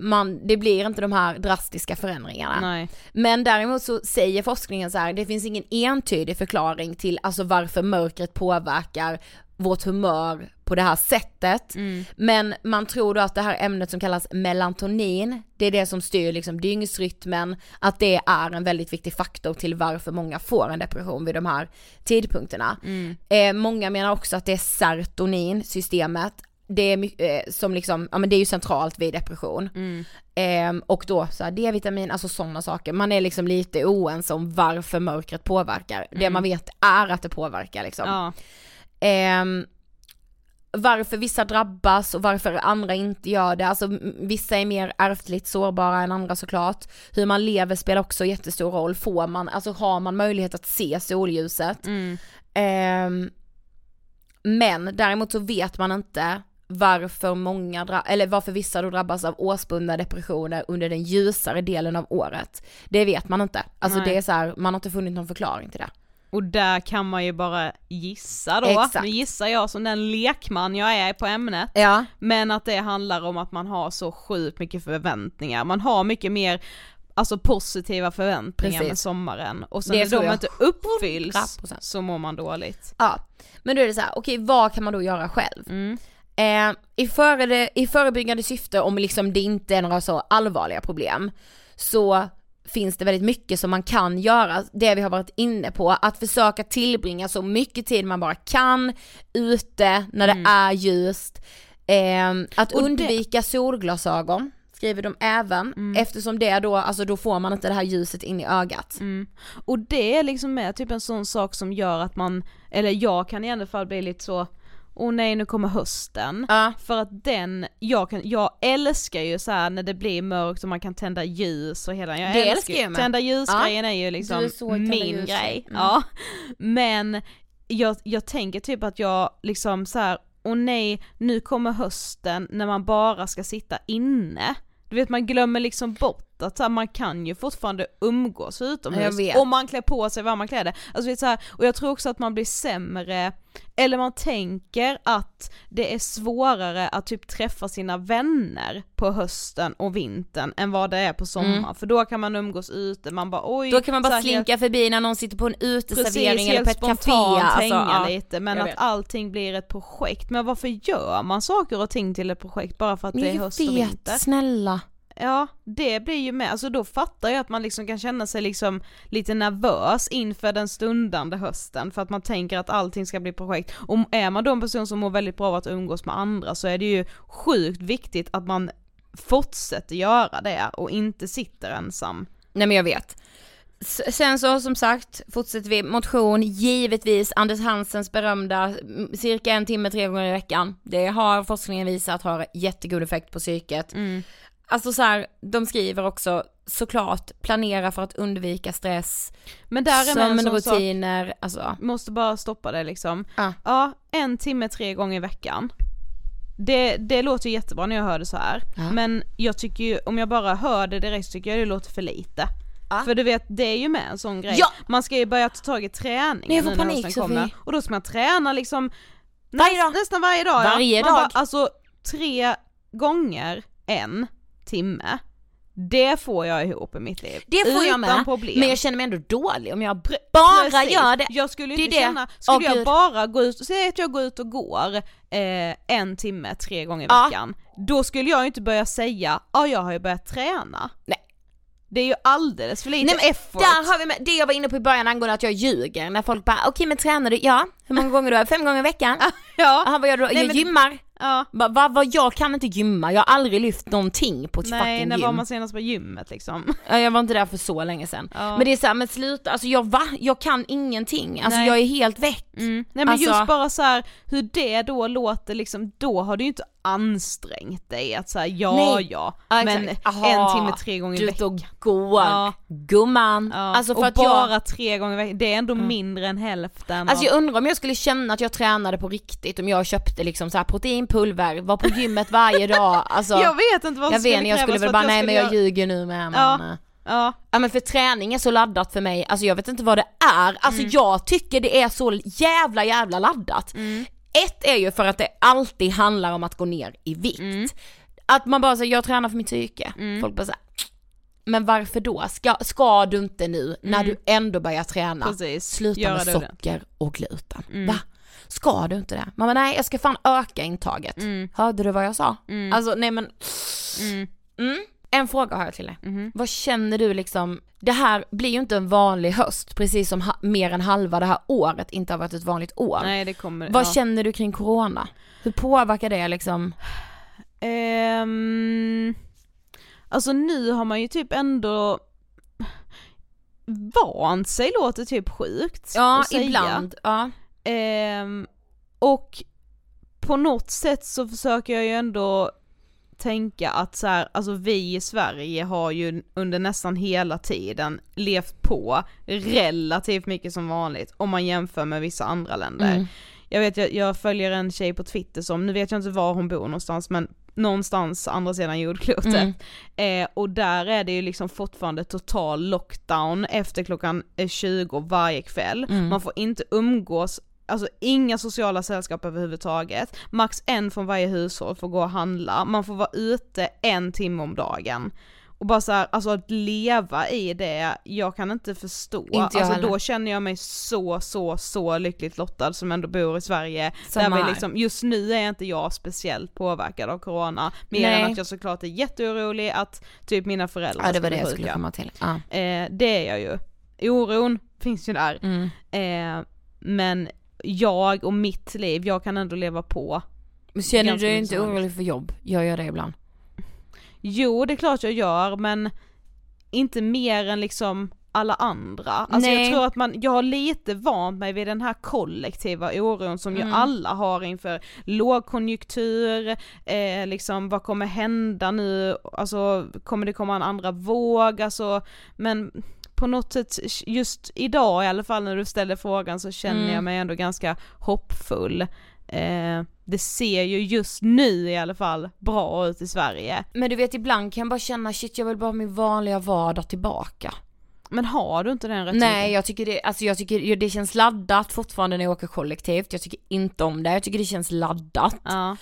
man, det blir inte de här drastiska förändringarna. Nej. Men däremot så säger forskningen så här, det finns ingen entydig förklaring till alltså varför mörkret påverkar vårt humör på det här sättet. Men man tror då att det här ämnet som kallas melatonin, det är det som styr liksom dygnsrytmen, att det är en väldigt viktig faktor till varför många får en depression vid de här tidpunkterna. Eh, många menar också att det är serotonin, systemet, det är eh, som liksom, ja men det är ju centralt vid depression. Ehm, och då så här, D-vitamin, alltså sådana saker. Man är liksom lite oense om varför mörkret påverkar. Det man vet är att det påverkar liksom. Ja. Varför vissa drabbas och varför andra inte gör det. Alltså vissa är mer ärftligt sårbara än andra såklart. Hur man lever spelar också jättestor roll. Får man, alltså har man möjlighet att se solljuset. Ehm, men däremot så vet man inte varför många, eller varför vissa då drabbas av årsbundna depressioner under den ljusare delen av året. Det vet man inte. Alltså Nej. det är så här, man har inte funnit någon förklaring till det. Och där kan man ju bara gissa då, Exakt. nu gissar jag som den lekman jag är på ämnet. Ja. Men att det handlar om att man har så sjukt mycket förväntningar, man har mycket mer Alltså positiva förväntningar Precis. med sommaren och sen Det när de jag. inte uppfylls 100%. så mår man dåligt. Ja, men då är det så här, okej vad kan man då göra själv? Mm. Eh, i, före, I förebyggande syfte, om liksom det inte är några så allvarliga problem, så finns det väldigt mycket som man kan göra, det vi har varit inne på, att försöka tillbringa så mycket tid man bara kan ute när det är ljust, eh, att Och det- undvika solglasögon skriver de även, eftersom det då, alltså då får man inte det här ljuset in i ögat. Och det är liksom typ en sån sak som gör att man, eller jag kan i alla fall bli lite så Åh nej nu kommer hösten. Ja. För att den, jag, kan, jag älskar ju så när det blir mörkt och man kan tända ljus och hela, jag Det älskar med. Tända ljus-grejen är ju liksom är min ljus. grej. Mm. Ja. Men jag, jag tänker typ att jag liksom så här, åh nej nu kommer hösten när man bara ska sitta inne. Du vet man glömmer liksom bort att så här, man kan ju fortfarande umgås utomhus om man klär på sig klär det. Alltså, så här, och jag tror också att man blir sämre, eller man tänker att det är svårare att typ träffa sina vänner på hösten och vintern än vad det är på sommaren. För då kan man umgås ute, man bara oj. Mm. Då kan man bara här, helt- slinka förbi när någon sitter på en uteservering eller helt på ett café. Alltså, ja. lite men att allting blir ett projekt. Men varför gör man saker och ting till ett projekt bara för att Men det är höst och vinter? snälla. Ja, det blir ju med, alltså då fattar jag att man liksom kan känna sig liksom lite nervös inför den stundande hösten för att man tänker att allting ska bli projekt. Och är man då en person som mår väldigt bra av att umgås med andra så är det ju sjukt viktigt att man fortsätter göra det och inte sitter ensam. Nej men jag vet. Sen så som sagt fortsätter vi motion, givetvis Anders Hansens berömda mm, cirka en timme tre gånger i veckan. Det har forskningen visat har jättegod effekt på psyket. Alltså så här, de skriver också såklart planera för att undvika stress, Men där är med en sån sak, sömnrutiner, alltså. måste bara stoppa det liksom. Ja. Ja, en timme tre gånger i veckan. Det, det låter jättebra när jag hör det så här. Ja. men jag tycker ju, om jag bara hör det direkt så tycker jag det låter för lite. Ja. För du vet, det är ju med en sån grej. Ja. Man ska ju börja ta tag i träningen Nej, jag får när panik, Sofie. kommer. Och då ska man träna liksom Varje dag. nästan varje dag. Varje ja. Man dag. Bara, alltså tre gånger en timme. Det får jag ihop i mitt liv. Det får jag Utan med, problem. men jag känner mig ändå dålig om jag bara Precis. gör det. Jag skulle Det inte det. känna, skulle Åh, jag Gud. bara gå ut, säg att jag går ut och går eh, en timme tre gånger i Ja. veckan, då skulle jag ju inte börja säga ja jag har ju börjat träna. Nej. Det är ju alldeles för lite Nej, men effort. Där har vi med, det jag var inne på i början angående att jag ljuger, när folk bara okej men tränar du? Ja, hur många gånger då? Fem gånger i veckan? [LAUGHS] ja. Jaha, vad gör du då? Nej, Jag men- gymmar. Ja. Va, va, va, jag kan inte gymma, jag har aldrig lyft någonting på ett Nej, fucking när gym. var man senast på gymmet liksom? Ja, jag var inte där för så länge sedan. Ja. Men det är såhär, men sluta, alltså jag va? Jag kan ingenting, alltså Nej. jag är helt väck. Nej men Alltså- just bara så här, hur det då låter liksom, då har du ju inte ansträngt dig att säga ja Nej. ja, men exakt. en Aha, timme tre gånger i Du veckan. och går, Ja. gumman. Ja. Alltså för och att bara jag, tre gånger i veckan, det är ändå mindre än hälften alltså av- jag undrar om jag skulle känna att jag tränade på riktigt, om jag köpte liksom så här proteinpulver, var på gymmet varje dag, [LAUGHS] alltså. Jag vet inte vad som jag vet inte, jag skulle väl bara nej men skulle jag göra- ljuger nu med men, Ja. Ja, Ja men för träning är så laddat för mig, alltså jag vet inte vad det är, alltså Mm. jag tycker det är så jävla jävla laddat. Mm. Ett är ju för att det alltid handlar om att gå ner i vikt. Mm. Att man bara säger jag tränar för mitt psyke. Mm. Folk bara såhär, men varför då? Ska, ska du inte nu när Mm. du ändå börjar träna Precis. sluta Göra med och det. socker och gluten? Mm. Va? Ska du inte det? Man bara, nej jag ska fan öka intaget. Mm. Hörde du vad jag sa? Mm. Alltså nej men, Mm. mm. En fråga har jag till dig. Mhm. Vad känner du liksom, det här blir ju inte en vanlig höst, precis som ha, mer än halva det här året inte har varit ett vanligt år. Nej det kommer, Vad ja. känner du kring corona? Hur påverkar det liksom? Ehm, alltså nu har man ju typ ändå vant sig låter typ sjukt Ja, att säga. ibland. Ja. Ehm, och på något sätt så försöker jag ju ändå tänka att så här, alltså vi i Sverige har ju under nästan hela tiden levt på relativt mycket som vanligt om man jämför med vissa andra länder. Mm. Jag vet, jag, jag följer en tjej på Twitter som, nu vet jag inte var hon bor någonstans men någonstans andra sidan jordklotet. Mm. Eh, och där är det ju liksom fortfarande total lockdown efter klockan eh, 20 varje kväll. Mm. Man får inte umgås, alltså inga sociala sällskap överhuvudtaget. Max en från varje hushåll får gå och handla, man får vara ute en timme om dagen. Och bara så här, alltså att leva i det, jag kan inte förstå. Inte alltså heller. då känner jag mig så, så, så lyckligt lottad som ändå bor i Sverige. Samma där vi liksom, just nu är inte jag speciellt påverkad av corona, mer Nej. än att jag såklart är jätteorolig att typ mina föräldrar Ja det var det jag sjuka. skulle komma till. Ja. Eh, det är jag ju. Oron finns ju där. Mm. Eh, men jag och mitt liv, jag kan ändå leva på. Men känner du dig inte orolig för jobb? Jag gör det ibland. Jo det är klart jag gör men inte mer än liksom alla andra. Alltså Nej. jag tror att man, jag har lite vant mig vid den här kollektiva oron som ju Mm. alla har inför lågkonjunktur, eh, liksom vad kommer hända nu, alltså kommer det komma en andra våg, alltså men på något sätt, just idag i alla fall när du ställer frågan så känner Mm. jag mig ändå ganska hoppfull. Eh, det ser ju just nu i alla fall bra ut i Sverige. Men du vet ibland kan jag bara känna shit jag vill bara ha min vanliga vardag tillbaka. Men har du inte den rättigheten? Nej jag tycker det, alltså jag tycker det känns laddat fortfarande när jag åker kollektivt, jag tycker inte om det, jag tycker det känns laddat. Ja.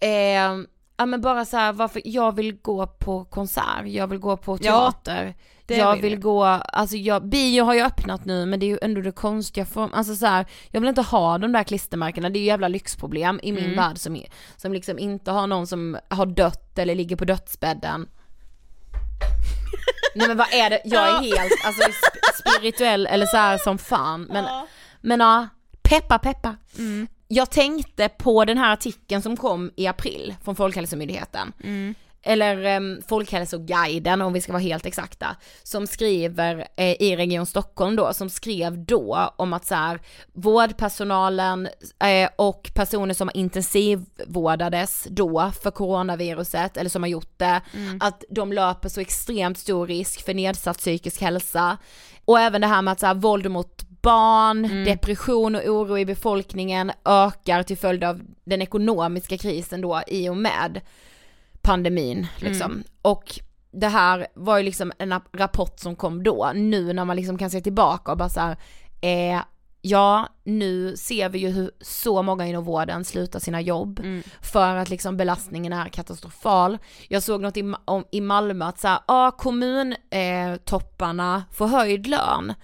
Eh, ja men bara så här, varför, jag vill gå på konsert, jag vill gå på Ja, teater, det jag vill gå, alltså jag, bio har ju öppnat nu men det är ju ändå det konstiga form, alltså så här, jag vill inte ha de där klistermärkena, det är ju jävla lyxproblem i min Mm. värld som, är- som liksom inte har någon som har dött eller ligger på dödsbädden. [LAUGHS] Nej men vad är det, jag är helt alltså sp- spirituell eller så här som fan men, men ja, peppa peppa. Mm. Jag tänkte på den här artikeln som kom i april från Folkhälsomyndigheten. Mm. Eller um, Folkhälsoguiden om vi ska vara helt exakta. Som skriver eh, i Region Stockholm då, som skrev då om att så här, vårdpersonalen eh, och personer som intensivvårdades då för coronaviruset, eller som har gjort det, att de löper så extremt stor risk för nedsatt psykisk hälsa. Och även det här med att så här, våld mot barn, depression och oro i befolkningen ökar till följd av den ekonomiska krisen då i och med pandemin liksom. Och det här var ju liksom en ap- rapport som kom då, nu när man liksom kan se tillbaka och bara så här, eh, ja nu ser vi ju hur så många inom vården slutar sina jobb för att liksom belastningen är katastrofal. Jag såg något i, om, i Malmö att så här, ja kommuntopparna eh, topparna får höjd lön,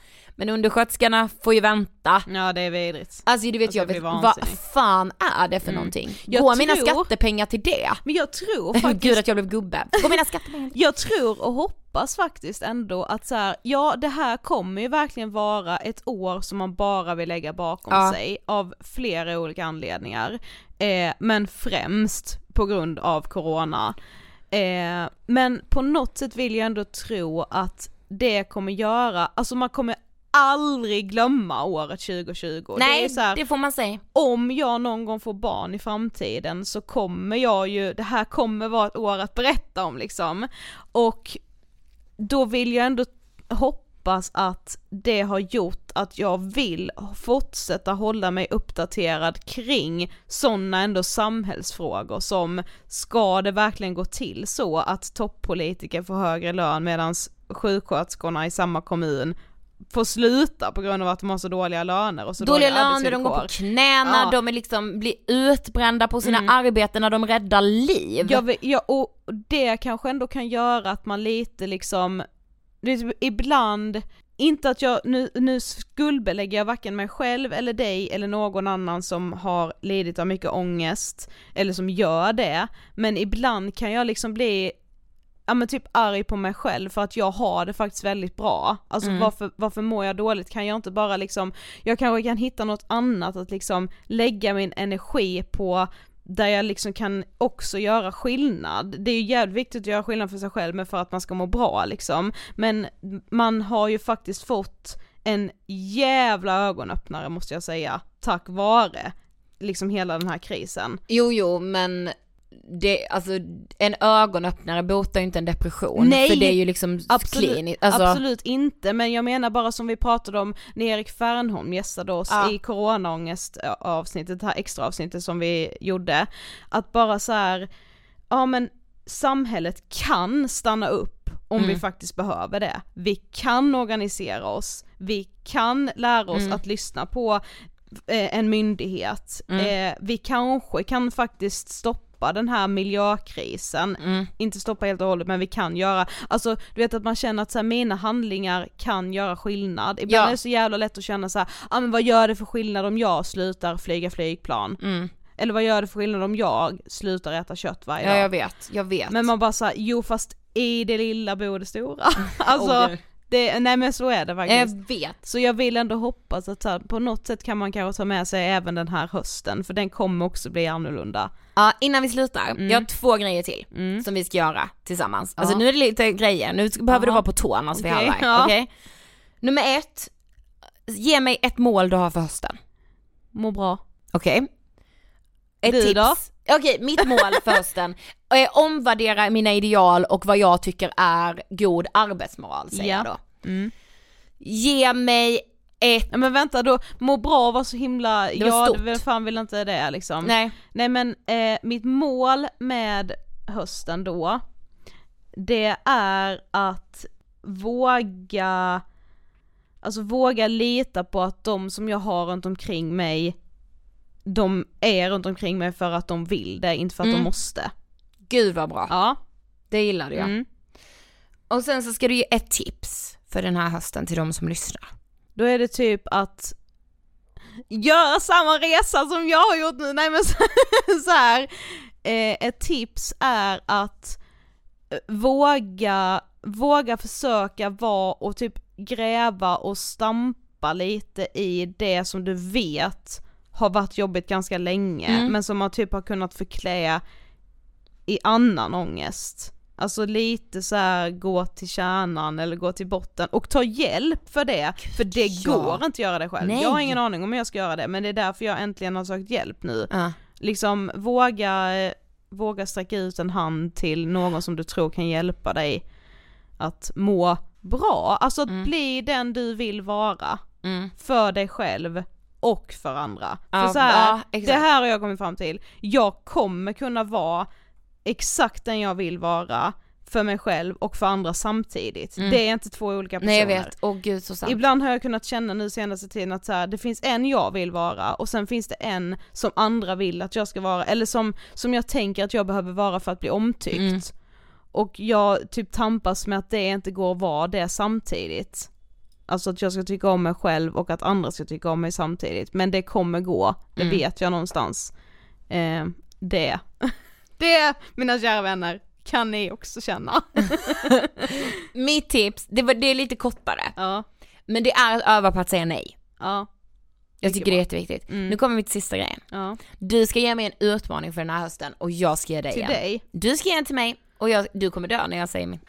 men undersköterskorna får ju vänta. Ja det är vidrigt. Alltså du vet Alltså, jag vet, vad fan är det för någonting? Jag Går mina tror- skattepengar till det? Men jag tror [LAUGHS] faktiskt, Gud att jag blev gubbe. Går mina skattepengar till jag tror och hoppas faktiskt ändå att så här, ja det här kommer ju verkligen vara ett år som man bara vill lägga bakom Ja. sig av flera olika anledningar. Eh, men främst på grund av corona. Eh, men på något sätt vill jag ändå tro att det kommer göra, alltså man kommer aldrig glömma året 2020. det är Nej, så här, det får man säga. om jag någon gång får barn i framtiden så kommer jag ju, det här kommer vara ett år att berätta om liksom. Och då vill jag ändå hoppas att det har gjort att jag vill fortsätta hålla mig uppdaterad kring sådana ändå samhällsfrågor som ska det verkligen gå till så att toppolitiker får högre lön medan sjuksköterskorna i samma kommun får sluta på grund av att de har så dåliga löner och så Dåliga dåliga löner, de går på knäna, Ja. de är liksom, blir utbrända på sina Mm. arbeten när de räddar liv. Jag, vet- ja, och det kanske ändå kan göra att man lite liksom, typ ibland, inte att jag, nu, nu skuldbelägger jag varken mig själv eller dig eller någon annan som har lidit av mycket ångest, eller som gör det, men ibland kan jag liksom bli ja men typ arg på mig själv för att jag har det faktiskt väldigt bra. Alltså Mm. varför, varför mår jag dåligt? Kan jag inte bara liksom, jag kanske kan hitta något annat att liksom lägga min energi på där jag liksom kan också göra skillnad. Det är ju jävligt viktigt att göra skillnad för sig själv men för att man ska må bra liksom. Men man har ju faktiskt fått en jävla ögonöppnare måste jag säga, tack vare liksom hela den här krisen. Jo, jo, men det, alltså en ögonöppnare botar ju inte en depression. Nej, för det är ju liksom Absolut, kliniskt. Alltså, absolut inte, men jag menar bara som vi pratade om när Erik Fernholm gästade oss Ja. i coronaångest avsnittet, det här extra avsnittet som vi gjorde, att bara så här, ja men samhället kan stanna upp om Mm. vi faktiskt behöver det. Vi kan organisera oss, vi kan lära oss Mm. att lyssna på eh, en myndighet, Mm. eh, vi kanske kan faktiskt stoppa den här miljökrisen, Mm. inte stoppa helt och hållet men vi kan göra, alltså du vet att man känner att så här, mina handlingar kan göra skillnad, ibland Ja. är det så jävla lätt att känna så här, ah, men vad gör det för skillnad om jag slutar flyga flygplan? Mm. Eller vad gör det för skillnad om jag slutar äta kött varje Ja dag? jag vet, jag vet. Men man bara såhär, jo fast i det lilla bor det stora. [LAUGHS] alltså, gud. Det, nej men så är det faktiskt. jag vet. Så jag vill ändå hoppas att så här, på något sätt kan man kanske ta med sig även den här hösten, för den kommer också bli annorlunda. Ja, innan vi slutar, Mm. jag har två grejer till Mm. som vi ska göra tillsammans. Alltså Ja. nu är det lite grejer, nu behöver du Jaha. vara på tårna så vi halvar. ja. Okej? Nummer ett, ge mig ett mål du har för hösten. Må bra. Okej? Ett Du tips. då? Okej, mitt mål [LAUGHS] för hösten är omvärdera mina ideal och vad jag tycker är god arbetsmoral säger Ja. jag då. Mm. Ge mig ett, Ja, men vänta då, må bra var så himla, var ja stort. det väl fan vill inte det liksom. nej, Nej men eh, mitt mål med hösten då, det är att våga, alltså våga lita på att de som jag har runt omkring mig, de är runt omkring mig för att de vill det, inte för att Mm. de måste. gud vad bra. Ja. Det gillade jag. Mm. Och sen så ska du ge ett tips för den här hösten till de som lyssnar. Då är det typ att göra samma resa som jag har gjort nu, nej men [LAUGHS] så, här. Eh, ett tips är att eh, våga, våga försöka vara och typ gräva och stampa lite i det som du vet har varit jobbigt ganska länge, Mm. men som man typ har kunnat förklä i annan ångest. Alltså lite så här gå till kärnan eller gå till botten och ta hjälp för det, för det ja. går inte att göra det själv. Nej. Jag har ingen aning om hur jag ska göra det men det är därför jag äntligen har sökt hjälp nu. Ja. Liksom våga, våga sträcka ut en hand till någon som du tror kan hjälpa dig att må bra, alltså att Mm. bli den du vill vara Mm. för dig själv och för andra. Ja, för så här, ja, det här har jag kommit fram till, jag kommer kunna vara exakt den jag vill vara för mig själv och för andra samtidigt. Mm. Det är inte två olika personer. Nej jag vet, åh gud så sant. Ibland har jag kunnat känna nu senaste tiden att så här, det finns en jag vill vara och sen finns det en som andra vill att jag ska vara, eller som, som jag tänker att jag behöver vara för att bli omtyckt. Mm. Och jag typ tampas med att det inte går att vara det samtidigt. Alltså att jag ska tycka om mig själv och att andra ska tycka om mig samtidigt. Men det kommer gå, det Mm. vet jag någonstans. Eh, det. [LAUGHS] det, mina kära vänner, kan ni också känna. [LAUGHS] Mitt tips, det, var, det är lite kortare, ja, men det är att öva på att säga nej. ja, Jag tycker det är jätteviktigt. Mm. Nu kommer vi till sista grejen. ja. Du ska ge mig en utmaning för den här hösten och jag ska ge dig Till en. dig. Du ska ge en till mig och jag, du kommer dö när jag säger min. [LAUGHS]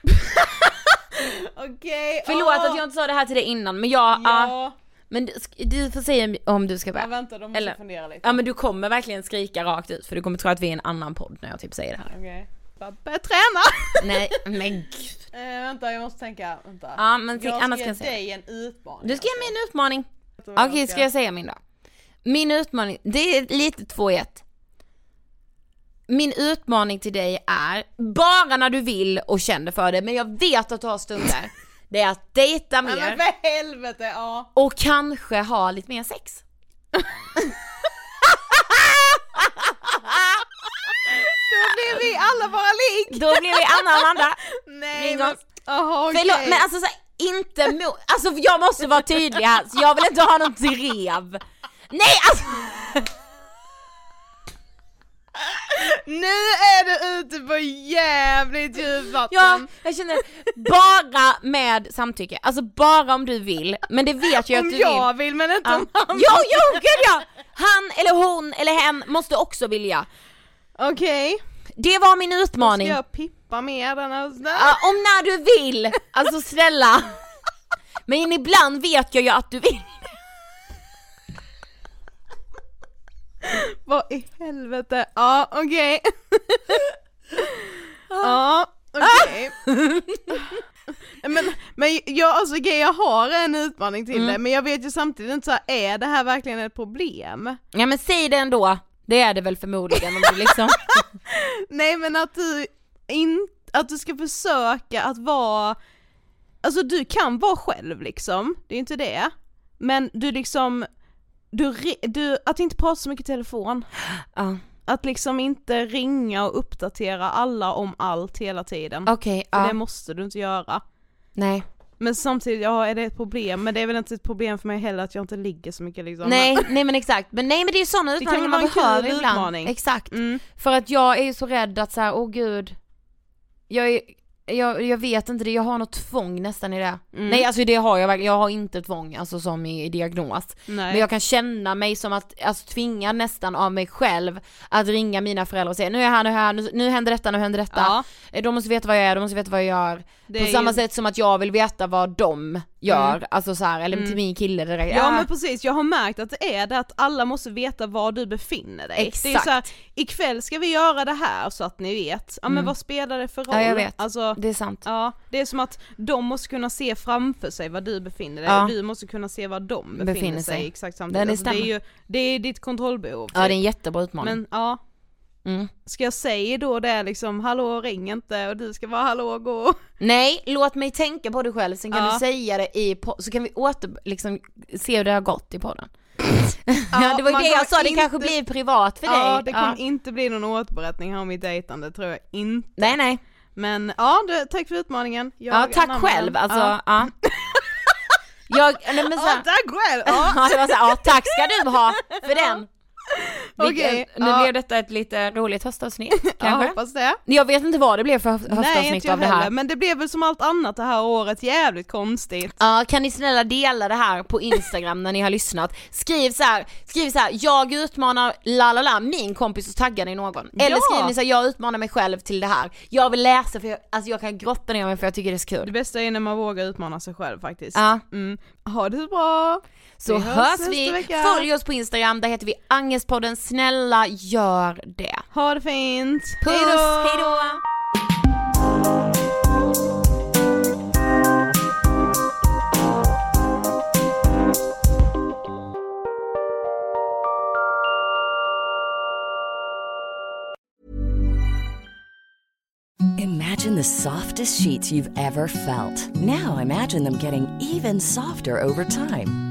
Okej, Förlåt att jag inte sa det här till dig innan men jag, ja. Ja, men du, du får säga om du ska ja börja. vänta då måste Eller- fundera lite. Ja men du kommer verkligen skrika rakt ut för du kommer tro att vi är en annan podd när jag typ säger det här. Okej. Bara Börja träna! [LAUGHS] Nej men [LAUGHS] gud. eh, vänta jag måste tänka, vänta. Ja men jag annars ska ge dig en utmaning. Du ska ge mig en utmaning. Okej, ska jag säga min då? Min utmaning, det är lite två i ett. Min utmaning till dig är, bara när du vill och känner för det, men jag vet att du har stunder. det är att dejta mer men för helvete, ja. och kanske ha lite mer sex. Då blir vi alla bara ligg. Då blir vi Anna och Amanda. Nej men, jaha okej. Förlåt men alltså så här, inte mot, alltså jag måste vara tydlig här så jag vill inte ha något drev. Nej alltså! Nu är du ute på jävligt djupt vatten. Ja, jag känner bara med samtycke, alltså bara om du vill, men det vet jag om att du jag vill. vill men inte Ja. om han Jo, jo, gud ja! Han eller hon eller hen måste också vilja. Okej, Det var min ska utmaning. jag pippa med den här? Ja, om när du vill, alltså snälla. Men ibland vet jag ju att du vill. [LAUGHS] Vad i helvete? Ja okej. [LAUGHS] ja okej. [LAUGHS] men, men jag, alltså jag har en utmaning till Mm. det men jag vet ju samtidigt inte så här, är det här verkligen ett problem? Ja men säg det ändå, det är det väl förmodligen om du liksom Nej men att du in, att du ska försöka att vara, alltså du kan vara själv liksom, det är inte det. Men du liksom, du, du att inte prata så mycket i telefon. Ja, Att liksom inte ringa och uppdatera alla om allt hela tiden. okej, För det ja, måste du inte göra. nej. Men samtidigt, ja är det ett problem? Men det är väl inte ett problem för mig heller att jag inte ligger så mycket liksom. Nej, nej men exakt, men nej men det är ju sådana kan utmaningar man behöver ibland. utmaning. Exakt. Mm. För att jag är ju så rädd att så här, åh gud, jag, är, jag, jag vet inte det, jag har något tvång nästan i det. Mm. Nej alltså det har jag verkligen, jag har inte tvång alltså som i, i diagnos. Nej. Men jag kan känna mig som att, alltså tvingad nästan av mig själv att ringa mina föräldrar och säga nu är jag här, nu är jag här, nu, nu händer detta, nu händer detta. Ja, Eh, De måste veta vad jag är, de måste veta vad jag gör. På är samma ju- sätt som att jag vill veta vad de gör, Mm. alltså så här, eller Mm. till min kille direkt. Ja Ah. men precis, jag har märkt att det är det att alla måste veta var du befinner dig. Det är Exakt. så här, ikväll ska vi göra det här så att ni vet. Ja men Mm. vad spelar det för roll? Ja, jag vet. Alltså, Det är sant. ja, det är som att de måste kunna se framför sig var du befinner dig Ja. och du måste kunna se var de befinner, Befinner sig. sig. exakt samtidigt. det alltså, det, är ju, det är ditt kontrollbehov. Ja det är typ. en jättebra utmaning. Men ja, Mm. ska jag säga då det liksom, hallå ring inte och du ska vara hallå gå. Nej, låt mig tänka på det själv, sen kan Ja. du säga det i po- så kan vi åter, liksom, se hur det har gått i podden. [LAUGHS] Ja, det var ju det jag sa, det inte- kanske blir privat för Ja dig. det kommer inte bli någon återberättning här om mitt dejtande tror jag inte. Nej nej. Men ja, du, tack för utmaningen. Jag Ja, tack själv, alltså, Ja. ja. [LAUGHS] Jag, nej men så, Ja, tack själv! [LAUGHS] Ja. ja, det var så ja tack ska du ha för den. [LAUGHS] Okej, Vilket- nu ja. blev detta ett lite roligt höstavsnitt [LAUGHS] Jag kanske. hoppas det. Jag vet inte vad det blev för Nej höstavsnitt inte jag av det heller, här. men det blev väl som allt annat det här året jävligt konstigt. Ja, kan ni snälla dela det här på Instagram när ni har lyssnat? Skriv så här, skriv så här, jag utmanar la la la min kompis och taggar ni någon. Eller Ja. skriv ni så här, jag utmanar mig själv till det här. Jag vill läsa för jag, alltså jag kan grotta ner mig för jag tycker det är så Det kul. bästa är när man vågar utmana sig själv faktiskt. Ja, Mm. Ha det så bra! Så Vi hörs vi, följ oss på Instagram, där heter vi Angestpodden, snälla gör det. Ha det fint! Puss, Hejdå! hejdå! Imagine the softest sheets you've ever felt. Now imagine them getting even softer over time.